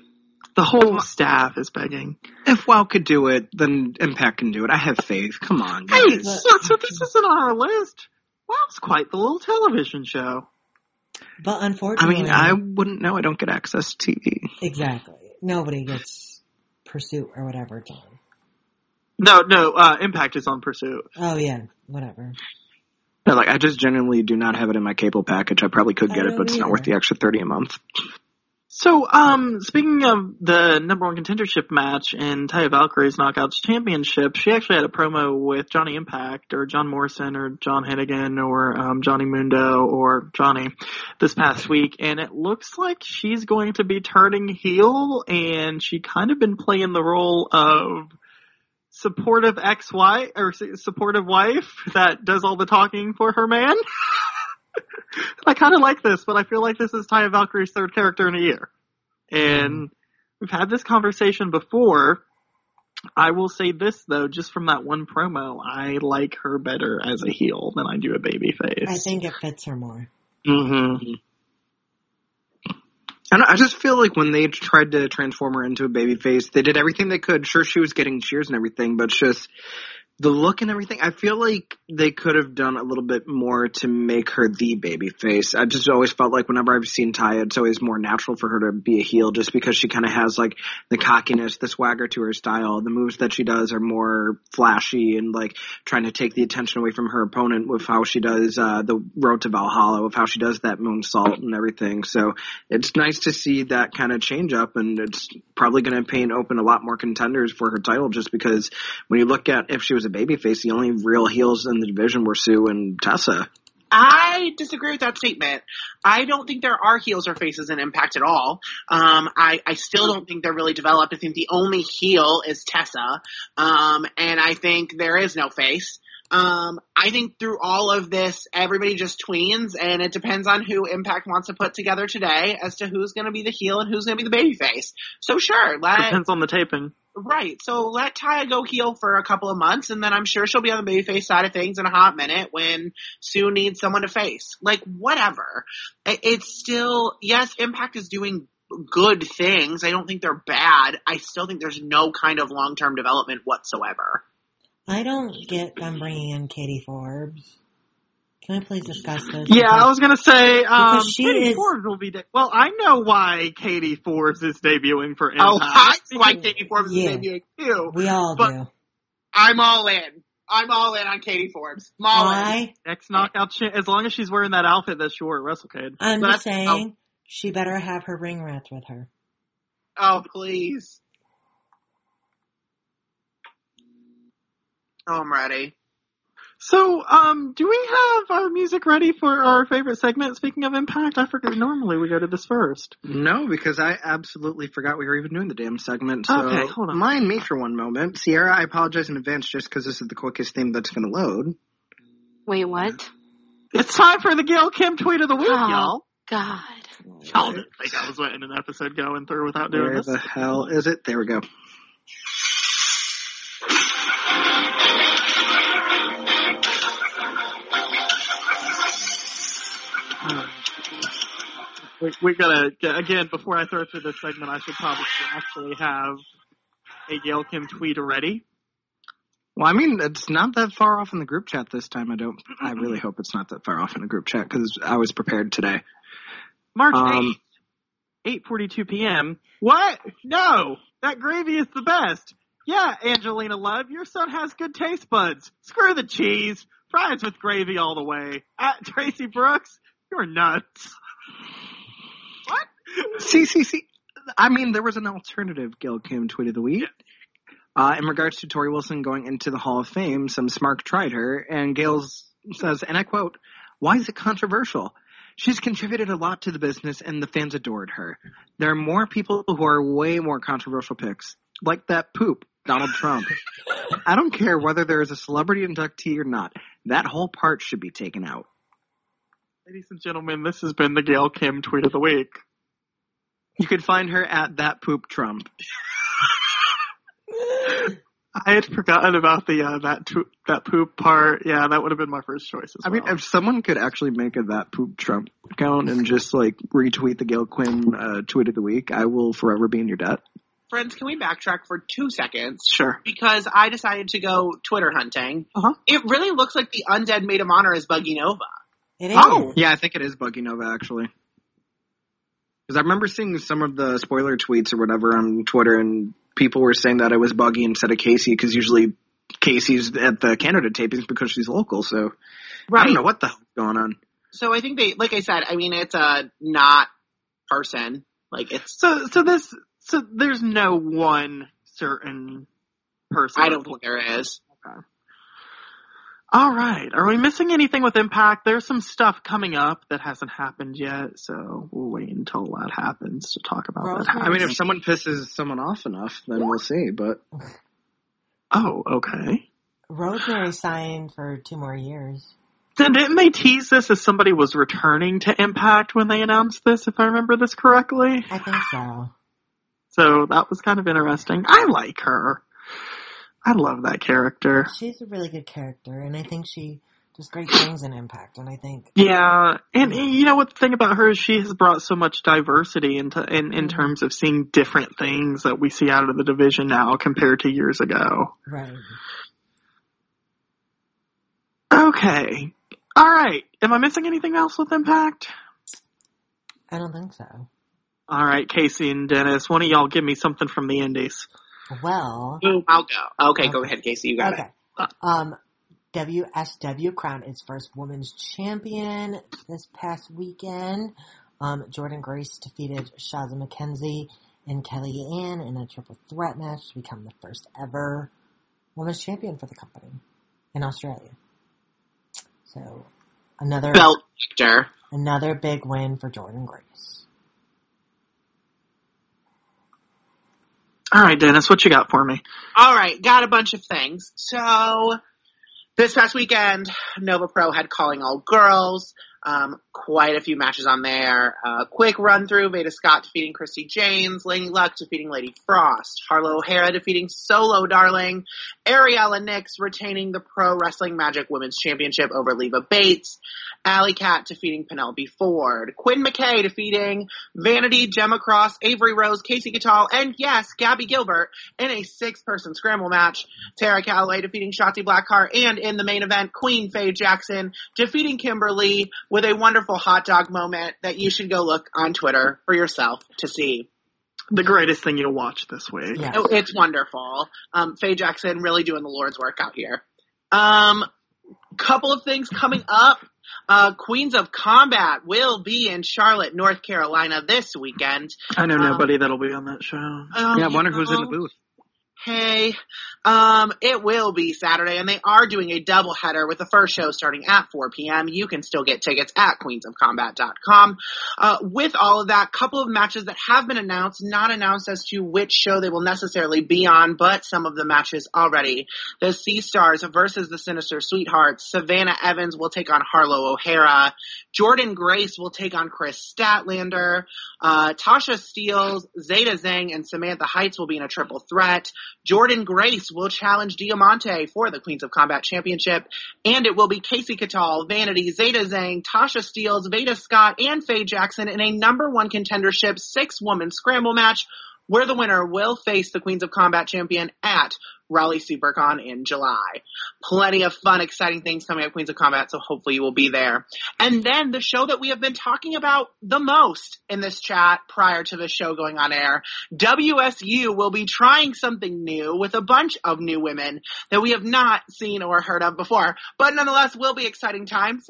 The whole staff is begging. If WoW could do it, then Impact can do it. I have faith. Come on, guys. Hey, so, so this isn't on our list. WoW's quite the little television show. But unfortunately, I mean, I wouldn't know. I don't get access to TV. exactly nobody gets Pursuit or whatever on. No, no, uh, Impact is on Pursuit. Oh yeah, whatever. No, like I just genuinely do not have it in my cable package. I probably could get it, but it's not worth the extra thirty a month. So, um, speaking of the number one contendership match in Taya Valkyrie's Knockouts Championship, she actually had a promo with Johnny Impact or John Morrison or John Hennigan or um, Johnny Mundo or Johnny this past week, and it looks like she's going to be turning heel, and she kind of been playing the role of supportive ex-wife or supportive wife that does all the talking for her man. I kind of like this, but I feel like this is Taya Valkyrie's third character in a year. And we've had this conversation before. I will say this though, just from that one promo, I like her better as a heel than I do a baby face. I think it fits her more. Mm-hmm. And I just feel like when they tried to transform her into a baby face, they did everything they could. Sure, she was getting cheers and everything, but it's just the look and everything. I feel like they could have done a little bit more to make her the baby face. I just always felt like whenever I've seen Taya, it's always more natural for her to be a heel just because she kind of has like the cockiness, the swagger to her style. The moves that she does are more flashy and like trying to take the attention away from her opponent with how she does uh, the road to Valhalla, with how she does that moonsault and everything. So it's nice to see that kind of change up and it's probably going to paint open a lot more contenders for her title just because when you look at if she was a babyface, the only real heels in the division were Sue and Tessa. I disagree with that statement. I don't think there are heels or faces in Impact at all. Um, I, I still don't think they're really developed. I think the only heel is Tessa. Um, and I think there is no face. Um, I think through all of this, everybody just tweens, and it depends on who Impact wants to put together today as to who's going to be the heel and who's going to be the babyface. So sure, let Depends on the taping. Right. So let Taya go heel for a couple of months, and then I'm sure she'll be on the babyface side of things in a hot minute when Sue needs someone to face. Like whatever. It's still yes, Impact is doing good things. I don't think they're bad. I still think there's no kind of long term development whatsoever. I don't get them bringing in Katie Forbes. Can I please discuss this? Yeah, I was gonna say, um, she Katie is- Forbes will be. De- well, I know why Katie Forbes is debuting for Impact. Oh, I see why Katie Forbes Yeah. is debuting too. we all but- do. I'm all in. I'm all in on Katie Forbes. I'm all in. I, Next knockout, cha- as long as she's wearing that outfit that she wore at WrestleCade. I'm But- just saying, she better have her ring rats with her. Oh, please. Oh, I'm ready. So, um, do we have our music ready for our favorite segment? Speaking of Impact, I forget. Normally we go to this first. No, because I absolutely forgot we were even doing the damn segment. So Okay, hold on. mind me for one moment. Sierra, I apologize in advance just because this is the quickest thing that's going to load. Wait, what? It's time for the Gail Kim tweet of the week, Oh. y'all. God. Y'all didn't think I was letting an episode go and through without doing Where this. the hell is it? There we go. We, we gotta again before I throw through this segment. I should probably actually have a Gail Kim tweet already. Well, I mean, it's not that far off in the group chat this time. I don't. I really hope it's not that far off in the group chat because I was prepared today. March Um, eighth, 8:42 p.m. What? No, that gravy is the best. Yeah, Angelina Love, your son has good taste buds. Screw the cheese. Fries with gravy all the way. At Traci Brooks, you're nuts. See, see, see. I mean, there was an alternative Gail Kim tweet of the week. Uh, in regards to Torrie Wilson going into the Hall of Fame, some smark tried her, and Gail says, and I quote, Why is it controversial? She's contributed a lot to the business, and the fans adored her. There are more people who are way more controversial picks, like that poop, Donald Trump. I don't care whether there is a celebrity inductee or not. That whole part should be taken out. Ladies and gentlemen, this has been the Gail Kim tweet of the week. You could find her at that poop Trump. I had forgotten about the uh, that to- that poop part. Yeah, that would have been my first choice as I well. mean, if someone could actually make a that poop Trump account and just like retweet the Gail Kim uh, tweet of the week, I will forever be in your debt. friends, can we backtrack for two seconds? Sure. Because I decided to go Twitter hunting. Uh-huh. It really looks like the undead maid of honor is Buggy Nova. It is. Oh. Yeah, I think it is Buggy Nova actually. Because I remember seeing some of the spoiler tweets or whatever on Twitter, and people were saying that it was Buggy instead of Casey, because usually Casey's at the Canada tapings because she's local. So I don't know what the hell's going on. So I think they, like I said, I mean, it's a not person. Like it's, So so this so there's no one certain person. I don't think there is. All right. Are we missing anything with Impact? There's some stuff coming up that hasn't happened yet, so we'll wait until that happens to talk about that. I mean, if someone pisses someone off enough, then we'll see. But Oh, okay. Rosemary signed for two more years. Then didn't they tease this as somebody was returning to Impact when they announced this, if I remember this correctly? I think so. So that was kind of interesting. I like her. I love that character. She's a really good character, and I think she does great things in Impact. And I think Yeah, and you know what the thing about her is she has brought so much diversity into in, in mm-hmm. terms of seeing different things that we see out of the division now compared to years ago. right. Okay. All right. Am I missing anything else with Impact? I don't think so. All right, Casey and Dennis, one of y'all give me something from the Indies. Well, Boom, I'll go. Okay, go ahead, Casey. You got okay. it. Um, WSW crowned its first women's champion this past weekend. Um, Jordynne Grace defeated Shazza McKenzie and Kelly Ann in a triple threat match to become the first ever women's champion for the company in Australia. So another Belt Victor. another big win for Jordynne Grace. All right, Dennis, what you got for me? All right, got a bunch of things. So this past weekend, Nova Pro had calling all girls. Um, quite a few matches on there. Uh, quick run through: Veda Scott defeating Christy James, Lady Luck defeating Lady Frost, Harlow O'Hara defeating Solo Darling, Ariella Nix retaining the Pro Wrestling Magic Women's Championship over Leva Bates, Alley Cat defeating Penelope Ford, Quinn McKay defeating Vanity, Gemma Cross, Avery Rose, Casey Catal, and yes, Gabby Gilbert in a six-person scramble match. Tara Calloway defeating Shotzi Blackheart, and in the main event, Queen Faye Jackson defeating Kimber Lee with a wonderful hot dog moment that you should go look on Twitter for yourself to see. The greatest thing you'll watch this week. Yeah. Oh, It's wonderful. Um, Faye Jackson really doing the Lord's work out here. Um, couple of things coming up. Uh, Queens of Combat will be in Charlotte, North Carolina this weekend. I know Um, nobody that'll be on that show. Um, yeah, I wonder you who's in the booth. Hey, um, it will be Saturday, and they are doing a doubleheader with the first show starting at 4 p.m. You can still get tickets at queensofcombat.com. Uh, with all of that, a couple of matches that have been announced, not announced as to which show they will necessarily be on, but some of the matches already. The Sea Stars versus the Sinister Sweethearts. Savannah Evans will take on Harlow O'Hara. Jordynne Grace will take on Kris Statlander. Uh, Tasha Steeles, Zeda Zhang, and Samantha Heights will be in a triple threat. Jordynne Grace will challenge Diamante for the Queens of Combat Championship, and it will be Casey Catal, Vanity, Zeda Zhang, Tasha Steeles, Veda Scott, and Faye Jackson in a number one contendership six woman scramble match where the winner will face the Queens of Combat champion at Raleigh SuperCon in July. Plenty of fun, exciting things coming up Queens of Combat, so hopefully you will be there. And then the show that we have been talking about the most in this chat prior to the show going on air, WSU will be trying something new with a bunch of new women that we have not seen or heard of before. But nonetheless, will be exciting times.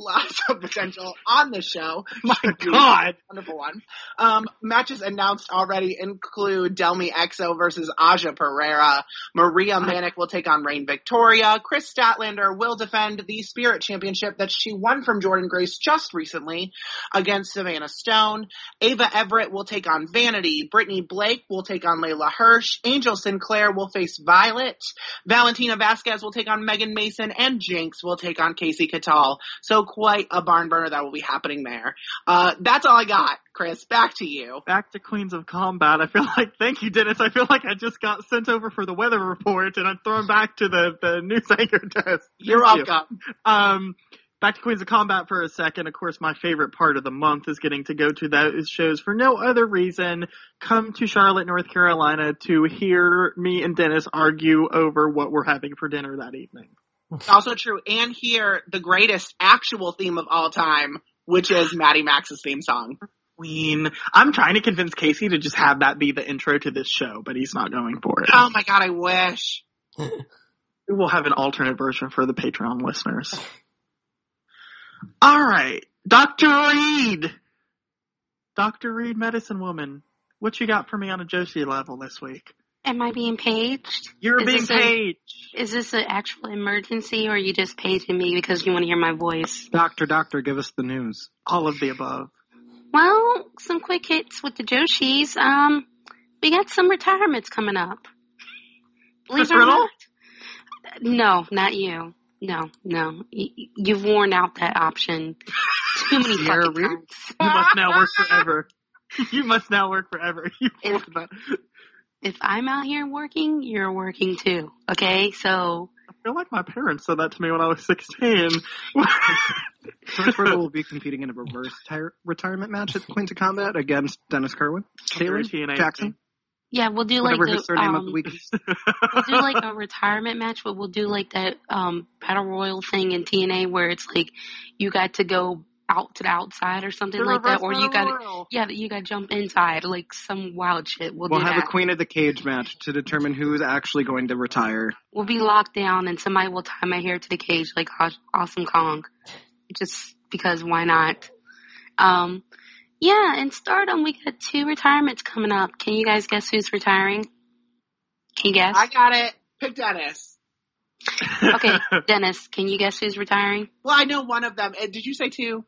Lots of potential on this show. My God. Wonderful one. Um, matches announced already include Delmi Exo versus Aja Pereira. Maria Manic will take on Rain Victoria. Kris Statlander will defend the Spirit Championship that she won from Jordynne Grace just recently against Savannah Stone. Ava Everett will take on Vanity. Brittany Blake will take on Leyla Hirsch. Angel Sinclair will face Violet. Valentina Vasquez will take on Megan Mason. And Jinx will take on Casey Catal. So quite a barn burner that will be happening there. Uh, that's all I got, Chris. Back to you. Back to Queens of Combat. I feel like, thank you, Dennis. I feel like I just got sent over for the weather report and I'm thrown back to the, the news anchor desk. You're Thank you. welcome. Um, back to Queens of Combat for a second. Of course, my favorite part of the month is getting to go to those shows for no other reason. Come to Charlotte, North Carolina to hear me and Dennis argue over what we're having for dinner that evening. Also true. And hear the greatest actual theme of all time, which is Maddie Max's theme song. Queen. I'm trying to convince Casey to just have that be the intro to this show, but he's not going for it. Oh my god, I wish. We'll have an alternate version for the Patreon listeners. All right, Dr. Reed. Dr. Reed, medicine woman. What you got for me on a Joshi level this week? Am I being paged? You're Is being this a- paid. Is this an actual emergency or are you just paging me because you want to hear my voice? Doctor, doctor, give us the news. All of the above. Well, some quick hits with the Joshis. Um, we got some retirements coming up. Believe Chris Riddle? not. No, not you. No, no. Y- you've worn out that option too many Sierra fucking Reed? times. You must now work forever. you must now work forever. You If- forgot that. If I'm out here working, you're working too. Okay, so I feel like my parents said that to me when I was 16. Chris Riddle will be competing in a reverse tire- retirement match at Queens of Combat against Dennis Kerwin. Very Caitlin TNA Jackson, yeah, we'll do like whatever the his surname um, of the week we'll do like a retirement match, but we'll do like that um battle royal thing in TNA where it's like you got to go out to the outside or something The like that, or you got royal. yeah, you got to jump inside like some wild shit. We'll, We'll do have that. a Queen of the Cage match to determine who's actually going to retire. we'll be locked down, and somebody will tie my hair to the cage like Awesome Kong, just because why not? Um, yeah, in Stardom we got two retirements coming up. Can you guys guess who's retiring? Can you guess? I got it. Pick Dennis. Okay, Dennis, can you guess who's retiring? Well, I know one of them. Did you say two?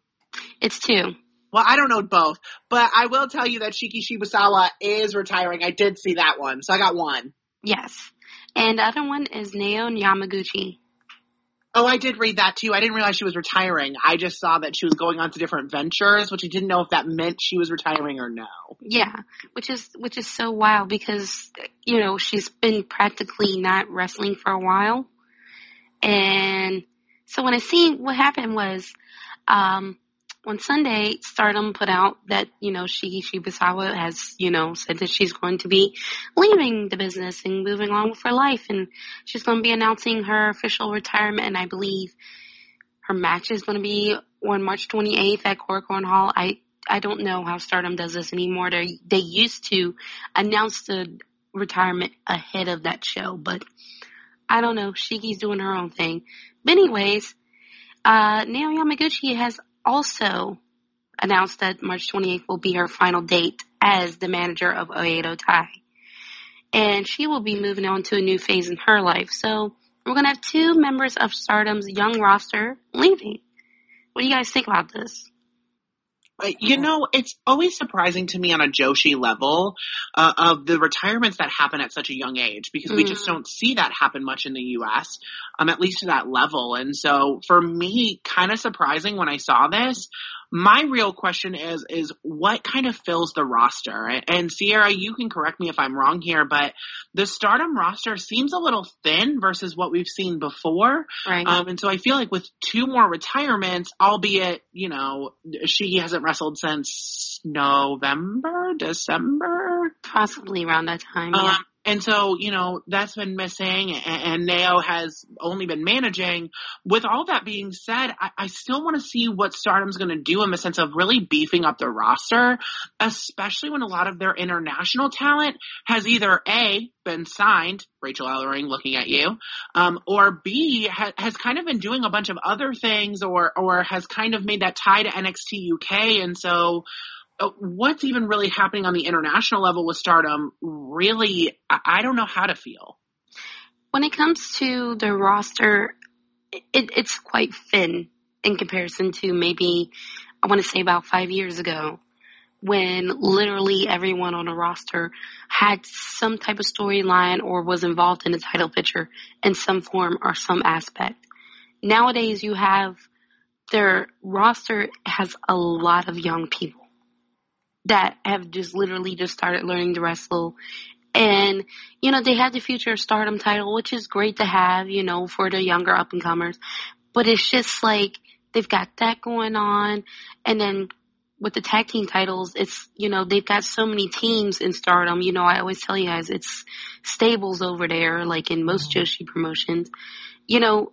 It's two. Well, I don't know both, but I will tell you that Shiki Shibusawa is retiring. I did see that one, so I got one. Yes. And the other one is Nao Yamaguchi. Oh, I did read that too. I didn't realize she was retiring. I just saw that she was going on to different ventures, which I didn't know if that meant she was retiring or no. Yeah, which is which is so wild because you know she's been practically not wrestling for a while, and so when I seen what happened was, um, on Sunday, Stardom put out that you know she Shibusawa has you know said that she's going to be leaving the business and moving on with her life, and she's going to be announcing her official retirement, and I believe her match is going to be on March 28th at Korakuen Hall. I I don't know how Stardom does this anymore. They they used to announce the retirement ahead of that show, but I don't know. Shiki's doing her own thing. But anyways, uh, Naomi Yamaguchi has also announced that March 28th will be her final date as the manager of Oedo Tai. And she will be moving on to a new phase in her life. So we're going to have two members of Stardom's young roster leaving. What do you guys think about this? Uh, You know, it's always surprising to me on a Joshi level uh, of the retirements that happen at such a young age because we just Mhm. don't see that happen much in the U.S. Um, at least to that level. And so, for me, kind of surprising when I saw this. My real question is is what kind of fills the roster? And- Sierra, you can correct me if I'm wrong here, but the Stardom roster seems a little thin versus what we've seen before. Right. Um, and so I feel like with two more retirements, albeit, you know, she hasn't wrestled since November, December. Possibly around that time. Yeah. And so, you know, that's been missing and, Nao has only been managing. With all that being said, I, I still want to see what Stardom's going to do in the sense of really beefing up the roster, especially when a lot of their international talent has either A, been signed, Rachel Ellering looking at you, um, or B, ha- has kind of been doing a bunch of other things or, or has kind of made that tie to NXT UK. And so, Uh, what's even really happening on the international level with Stardom? Really, I, don't know how to feel. when it comes to the roster, it, it's quite thin in comparison to maybe, I want to say about five years ago, when literally everyone on the roster had some type of storyline or was involved in the title picture in some form or some aspect. Nowadays, you have their roster has a lot of young people that have just literally just started learning to wrestle and you know, they had the future stardom title, which is great to have, you know, for the younger up and comers. But it's just like they've got that going on, and then with the tag team titles, it's you know they've got so many teams in Stardom. You know, I always tell you guys it's stables over there, like in most Mm-hmm. Joshi promotions. You know,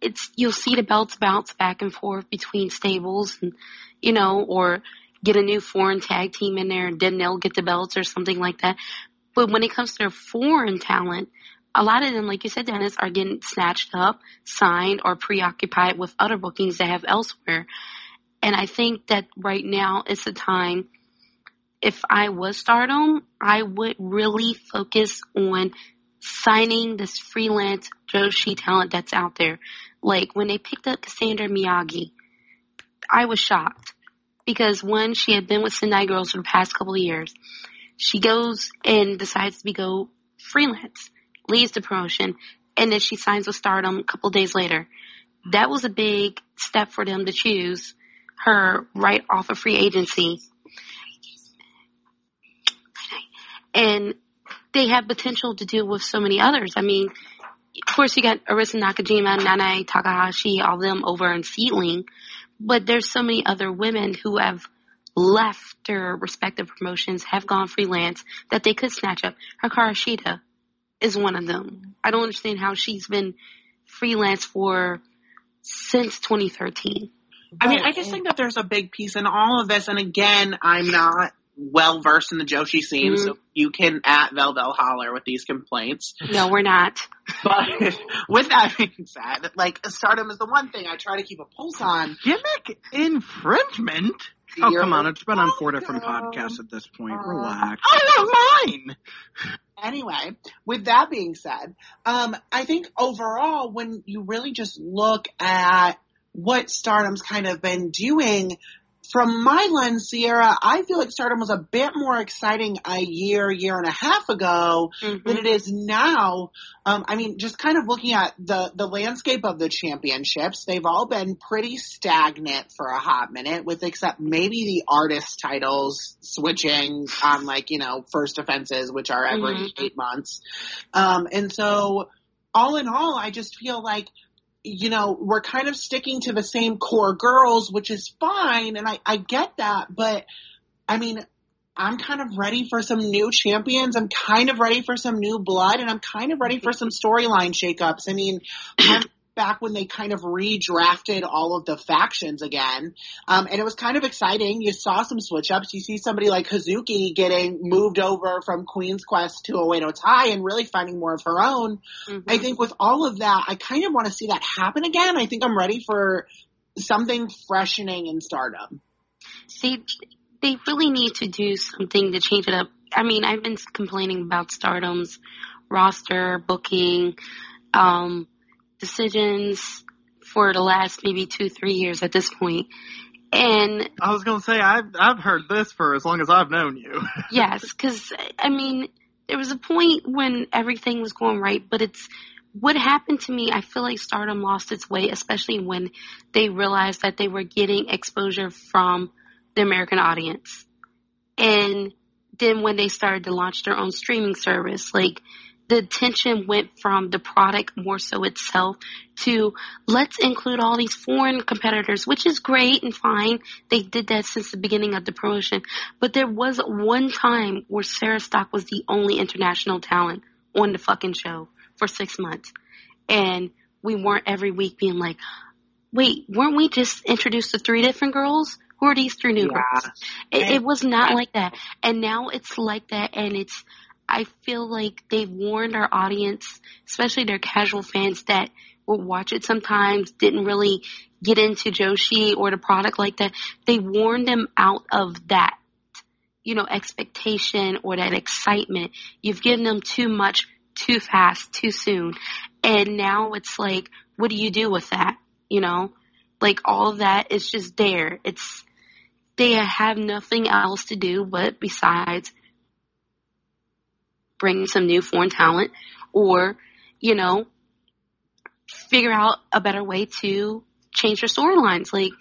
it's you'll see the belts bounce back and forth between stables, and you know, or get a new foreign tag team in there, and then they'll get the belts or something like that. But when it comes to their foreign talent, a lot of them, like you said, Dennis, are getting snatched up, signed, or preoccupied with other bookings they have elsewhere. And I think that right now is the time. If I was Stardom, I would really focus on signing this freelance Joshi talent that's out there. Like when they picked up Cassandra Miyagi, I was shocked because one, she had been with Sendai Girls for the past couple of years. She goes and decides to go freelance, leaves the promotion, and then she signs with Stardom a couple days later. That was a big step for them to choose her right off of free agency. And they have potential to do with so many others. I mean, of course you got Arisa Nakajima, Nanae Takahashi, all them over in SEAdLINNNG, but there's so many other women who have left their respective promotions, have gone freelance, that they could snatch up. Hikaru Shida is one of them. I don't understand how she's been freelance for since 2013. I mean, I just think that there's a big piece in all of this. And again, I'm not well versed in the Joshi scene, Mhm. so you can at Velvel holler with these complaints. No, we're not. But with that being said, like Stardom is the one thing I try to keep a pulse on. Gimmick infringement? Oh, You're come on. It's been on four different podcasts at this point. Uh, Relax. I love mine. Anyway, with that being said, um, I think overall, when you really just look at what Stardom's kind of been doing, from my lens, Sierra, I feel like Stardom was a bit more exciting a year, year and a half ago than Mhm. it is now. Um, I mean, just kind of looking at the the landscape of the championships, they've all been pretty stagnant for a hot minute, with except maybe the artist titles switching on like you know first offenses, which are every Mhm. eight months. Um, and so, all in all, I just feel like you know, we're kind of sticking to the same core girls, which is fine, and I, I get that, but I mean, I'm kind of ready for some new champions. I'm kind of ready for some new blood, and I'm kind of ready for some storyline shakeups. I mean, I'm back when they kind of redrafted all of the factions again, um, and it was kind of exciting. You saw some switch ups. You see somebody like Hazuki getting moved over from Queen's Quest to Oedo Tai and really finding more of her own. Mhm. I think with all of that, I kind of want to see that happen again. I think I'm ready for something freshening in Stardom. See, they really need to do something to change it up. I mean, I've been complaining about Stardom's roster, booking, um, decisions for the last maybe two, three years at this point. And I was gonna say I've I've heard this for as long as I've known you. yes, because I mean, there was a point when everything was going right, but it's what happened to me. I feel like Stardom lost its way, especially when they realized that they were getting exposure from the American audience, and then when they started to launch their own streaming service, like the attention went from the product more so itself to let's include all these foreign competitors, which is great and fine. They did that since the beginning of the promotion. But there was one time where Sarah Stock was the only international talent on the fucking show for six months. And we weren't every week being like, wait, weren't we just introduced to three different girls? Who are these three new Yeah. girls? It, it was not like that. And now it's like that and it's, I feel like they've warned our audience, especially their casual fans that will watch it sometimes, didn't really get into Joshi or the product like that. They warned them out of that, you know, expectation or that excitement. You've given them too much too fast, too soon. And now it's like, what do you do with that? You know, like all of that is just there. It's, they have nothing else to do but besides bring some new foreign talent or, you know, figure out a better way to change their storylines. Like,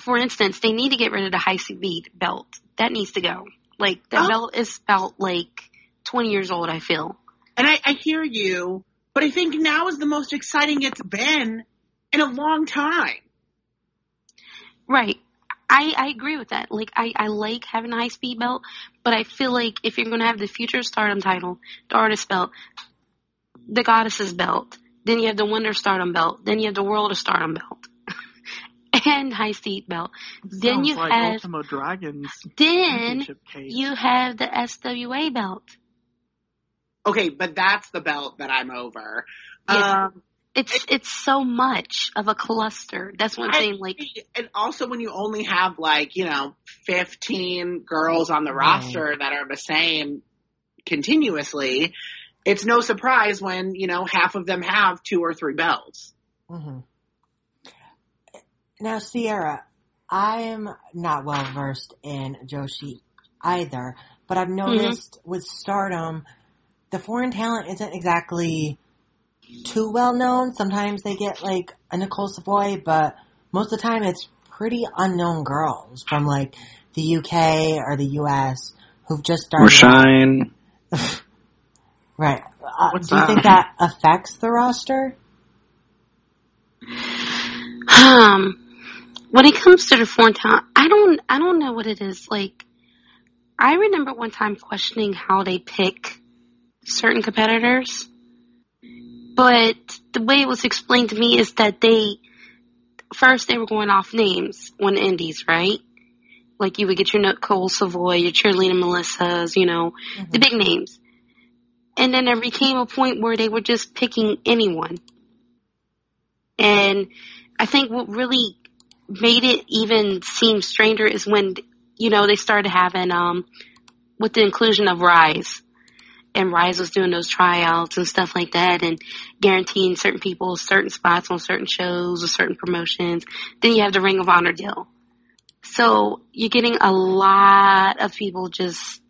for instance, they need to get rid of the high speed belt. That needs to go. Like, that Oh. belt is about like 20 years old, I feel. And I, I hear you, but I think now is the most exciting it's been in a long time. Right. I, I agree with that. Like I, I like having a high speed belt, but I feel like if you're gonna have the future stardom title, the artist belt, the goddesses belt, then you have the winter stardom belt, then you have the world of stardom belt. and high speed belt. Then you like have Ultimo Dragons then championship case. you have the SWA belt. Okay, but that's the belt that I'm over. Yeah. Um, It's it's so much of a cluster. That's what I'm saying. Like and also when you only have like you know 15 girls on the Right. roster that are the same continuously it's no surprise when you know half of them have two or three belts hmm Now, Sierra, I am not well versed in Joshi either, but I've noticed with Stardom, the foreign talent isn't exactly too well known. Sometimes they get like a Nicole Savoy, but most of the time it's pretty unknown girls from like the UK or the US who've just started. shine. Right. Uh, What's do you that? think that affects the roster? Um, when it comes to the foreign talent, I don't, I don't know what it is. Like, I remember one time questioning how they pick certain competitors, but the way it was explained to me is that they, first they were going off names on indies, right? Like you would get your Nicole Savoy, your Cheerleader Melissa's, you know, the big names. And then there became a point where they were just picking anyone. And I think what really made it even seem stranger is when, you know, they started having, um, with the inclusion of Rise. And Rise was doing those tryouts and stuff like that and guaranteeing certain people certain spots on certain shows or certain promotions. Then you have the Ring of Honor deal. So you're getting a lot of people just,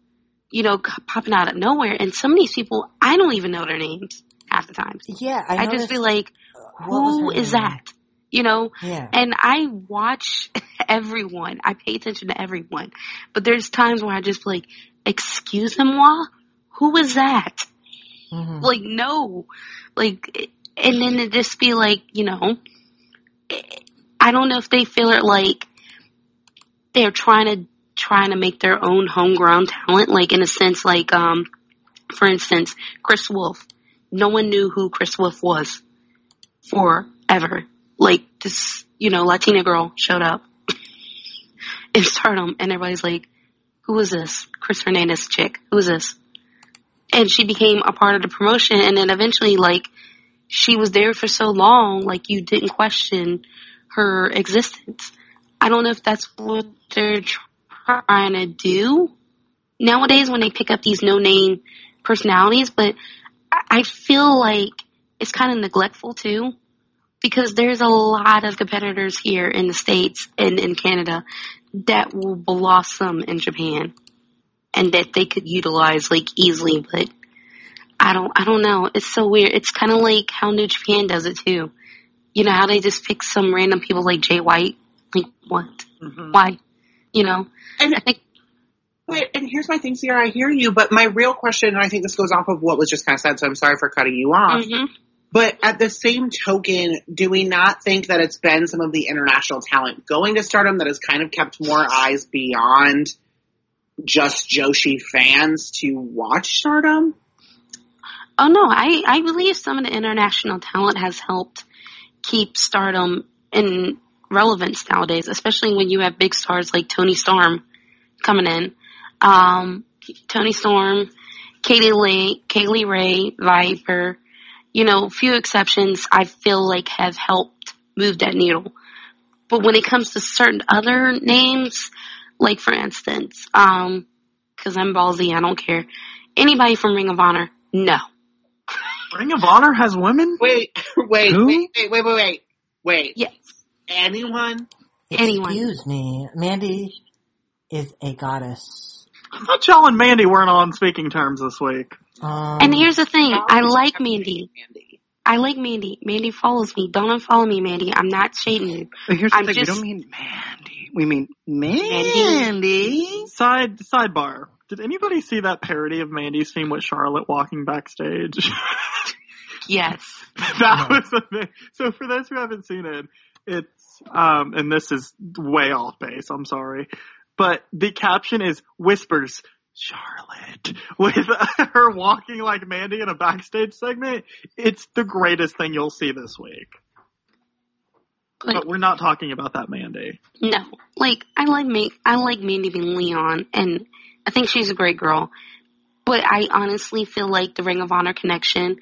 you know, popping out of nowhere. And some of these people, I don't even know their names half the time. Yeah, I, I, just feel like, uh, was who is name? that? You know, Yeah. and I watch everyone. I pay attention to everyone. But there's times where I just like, excuse them moi? Who is that? hmm Like, no. Like, and then it just be like, you know, I don't know if they feel it like they're trying to, trying to make their own homegrown talent. Like, in a sense, like, um, for instance, Kris Wolf. No one knew who Kris Wolf was forever. Like, this, you know, Latina girl showed up in stardom and everybody's like, who is this? Chris Hernandez chick. Who is this? And she became a part of the promotion and then eventually like she was there for so long, like you didn't question her existence. I don't know if that's what they're trying to do nowadays when they pick up these no name personalities, but I feel like it's kind of neglectful too because there's a lot of competitors here in the States and in Canada that will blossom in Japan and that they could utilize like easily, but I don't, I don't know. It's so weird. It's kind of like how New Japan does it too. You know how they just pick some random people like Jay White? Like what? Mhm. Why? You know? And- I think, Wait, and here's my thing, Sierra. I hear you, but my real question, and I think this goes off of what was just kind of said, so I'm sorry for cutting you off. mhm. But at the same token, do we not think that it's been some of the international talent going to stardom that has kind of kept more eyes beyond just Joshi fans to watch stardom? Oh no, I, I believe some of the international talent has helped keep stardom in relevance nowadays, especially when you have big stars like Toni Storm coming in. Um, Toni Storm, Katie Lee, Kay Lee Ray, Viper, you know, few exceptions I feel like have helped move that needle. But when it comes to certain other names, like for instance, um, cause I'm ballsy, I don't care. Anybody from Ring of Honor, no. Ring of Honor has women? Wait, wait, Who? wait, wait, wait, wait, wait. Wait. Yes. Anyone? Anyone. Excuse me, Mandy is a goddess. I thought y'all and Mandy weren't on speaking terms this week. Um, And here's the thing, I like Mandy. Mandy. I like Mandy. Mandy follows me. Don't unfollow me, Mandy. I'm not shading you. But here's the I'm thing, just- we don't mean Mandy. We mean Mandy. Side sidebar. Did anybody see that parody of Mandy's theme with Charlotte walking backstage? Yes. that was the thing. So for those who haven't seen it, it's um, and this is way off base. I'm sorry, but the caption is whispers. Charlotte with her walking like Mandy in a backstage segment. It's the greatest thing you'll see this week. But, But we're not talking about that Mandy. no, like I like me, I like Mandy being Leon, and I think she's a great girl. But I honestly feel like the Ring of Honor connection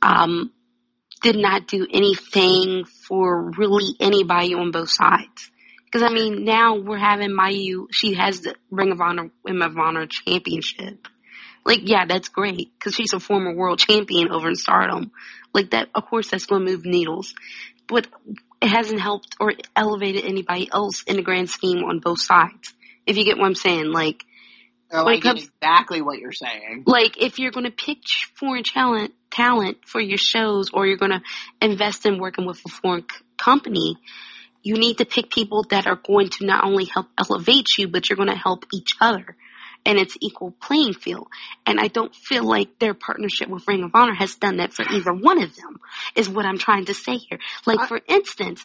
um, did not do anything for really anybody on both sides. Because I mean, now we're having Mayu. She has the Ring of Honor Women of Honor championship. Like, yeah, that's great because she's a former world champion over in Stardom. Like that, of course, that's going to move needles. But it hasn't helped or elevated anybody else in the grand scheme on both sides. If you get what I'm saying, like, Oh, When I it get comes- exactly what you're saying. like if you're going to pick foreign talent talent for your shows or you're going to invest in working with a foreign c- company you need to pick people that are going to not only help elevate you but you're going to help each other and it's equal playing field and i don't feel like their partnership with ring of honor has done that for either one of them is what i'm trying to say here like for instance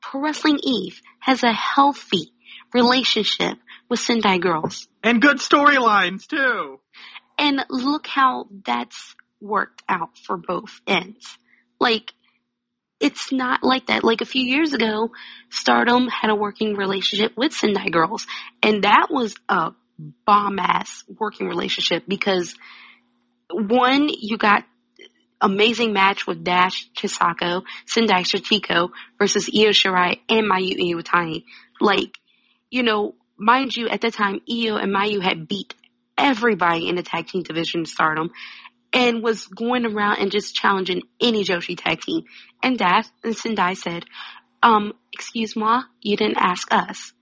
pro wrestling eve has a healthy relationship with sendai girls And good storylines too. and look how that's worked out for both ends. Like, it's not like that. Like a few years ago, Stardom had a working relationship with Sendai Girls, and that was a bomb ass working relationship because one, you got amazing match with Dash Chisako, Sendai Sachiko versus Io Shirai and Mayu Iwatani. Like, you know, mind you, at that time, Io and Mayu had beat everybody in the tag team division Stardom and was going around and just challenging any Joshi tag team. And Dash and Sendai said, um, excuse ma, you didn't ask us.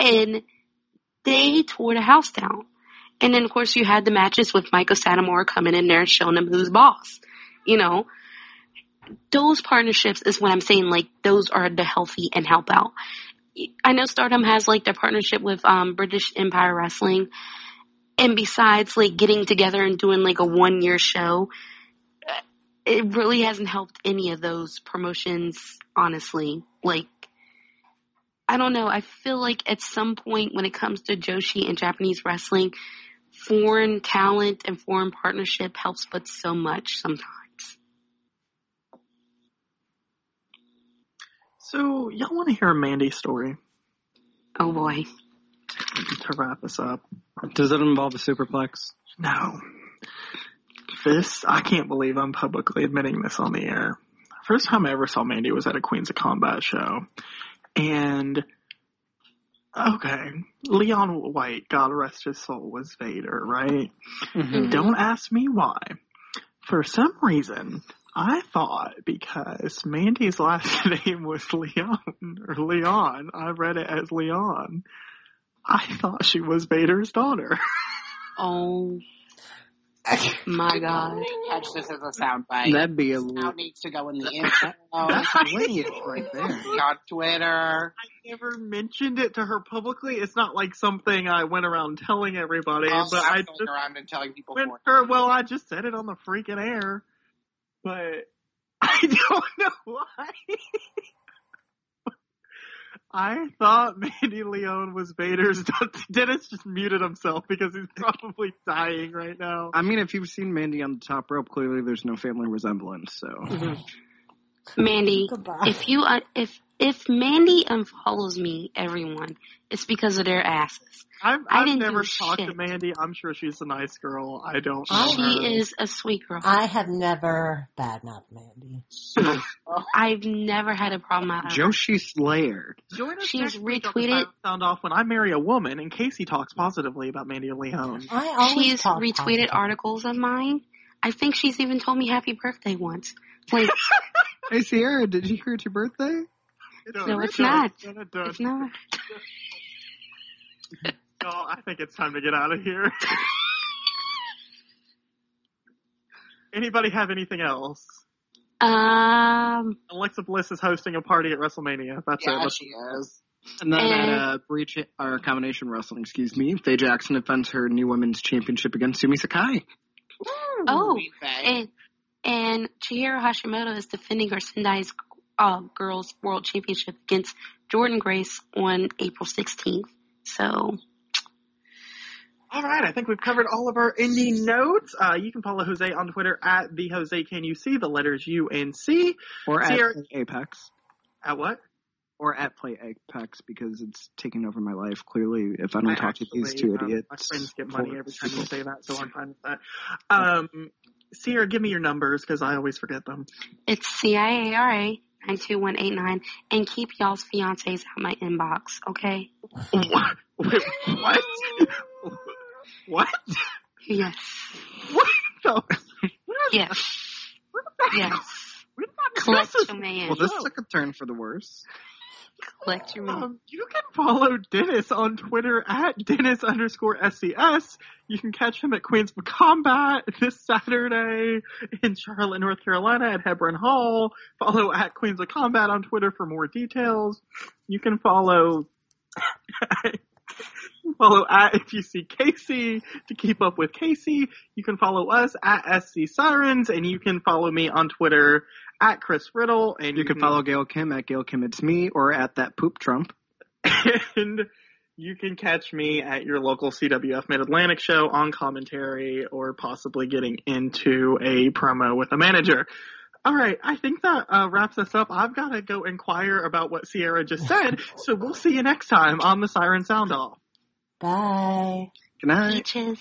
And they tore the house down. And then of course you had the matches with Meiko Satomura coming in there and showing them who's boss. You know, those partnerships is what I'm saying, like those are the healthy and help out. I know Stardom has like their partnership with um British Empire Wrestling and besides like getting together and doing like a one year show, it really hasn't helped any of those promotions, honestly. Like, I don't know. I feel like at some point when it comes to Joshi and Japanese wrestling, foreign talent and foreign partnership helps but so much sometimes. So y'all want to hear a Mandy story Oh boy. to wrap us up? Does it involve a superplex? No. This, I can't believe I'm publicly admitting this on the air. First time I ever saw Mandy was at a Queens of Combat show. And, okay, Leon White, God rest his soul, was Vader, right? Mhm. Don't ask me why. For some reason, I thought because Mandy's last name was Leon, or Leon, I read it as Leon. I thought she was Vader's daughter. Oh my god. Catch this as a soundbite. That'd be a Now needs to go in the intro. that's hilarious right there. on Twitter. I never mentioned it to her publicly. It's not like something I went around telling everybody, but I'm I going just around and telling people went for her. Well, I just said it on the freaking air, but I don't know why. I thought Mandy Leone was Vader's. daughter. Dennis just muted himself because he's probably dying right now. I mean, if you've seen Mandy on the top rope, clearly there's no family resemblance. So mm-hmm. Mandy, Goodbye. if you uh, if if Mandy unfollows me, everyone, it's because of their asses. I've, I I've didn't never do talked to. Mandy. I'm sure she's a nice girl. I don't know She her. is a sweet girl. I have never badmouthed Mandy. I've never had a problem out of her. Joshi Slayer. Join us She's next on retweeted- Sound Off when I marry a woman, and Casey talks positively about Mandy Leone. I always She's talk retweeted positive. articles of mine. I think she's even told me happy birthday once. Like, Hey Sierra, did you hear it's your birthday? No, it's not. It's not. Oh, I think it's time to get out of here. Anybody have anything else? Um, Alexa Bliss is hosting a party at WrestleMania. That's it. Yeah, That's- she is. And then And- at uh, Breach or Combination Wrestling, excuse me, Faye Jackson defends her new women's championship against Sumi Sakai. Oh, and and Chihiro Hashimoto is defending her Sendai's uh, Girls World Championship against Jordynne Grace on April 16th. So All right, I think we've covered all of our indie notes. Uh, you can follow Jose on Twitter at the Jose Can You See the letters U and C. Or at Sierra- Play Apex. At what? Or at Play Apex because it's taking over my life. Clearly, if I don't I talk to these actually, two um, idiots. My friends get money every time you say that, so I'm fine with that. Um, Sierra, give me your numbers because I always forget them. it's CIARA 92189 and keep y'all's fiancés out my inbox, okay? What? Wait, what? what? Yes. What? the- Yes. Where did that Yes. Where did that Collect your man. Well, this took a turn for the worse. Collect your man. Um, you can follow Dennis on Twitter at Dennis underscore SCS. You can catch him at Queens of Combat this Saturday in Charlotte, North Carolina at Hebron Hall. Follow at Queens of Combat on Twitter for more details. You can follow follow at if you see Casey to keep up with Casey. You can follow us at SC Sirens and you can follow me on Twitter at Chris Riddle and You can follow Gail Kim at Gail Kim It's Me or at that poop Trump. and you can catch me at your local CWF Mid Atlantic show on commentary or possibly getting into a promo with a manager. All right, I think that uh, wraps us up. I've got to go inquire about what Sierra just said, so we'll see you next time on the Siren Sound Off. Bye. Good night. Peaches.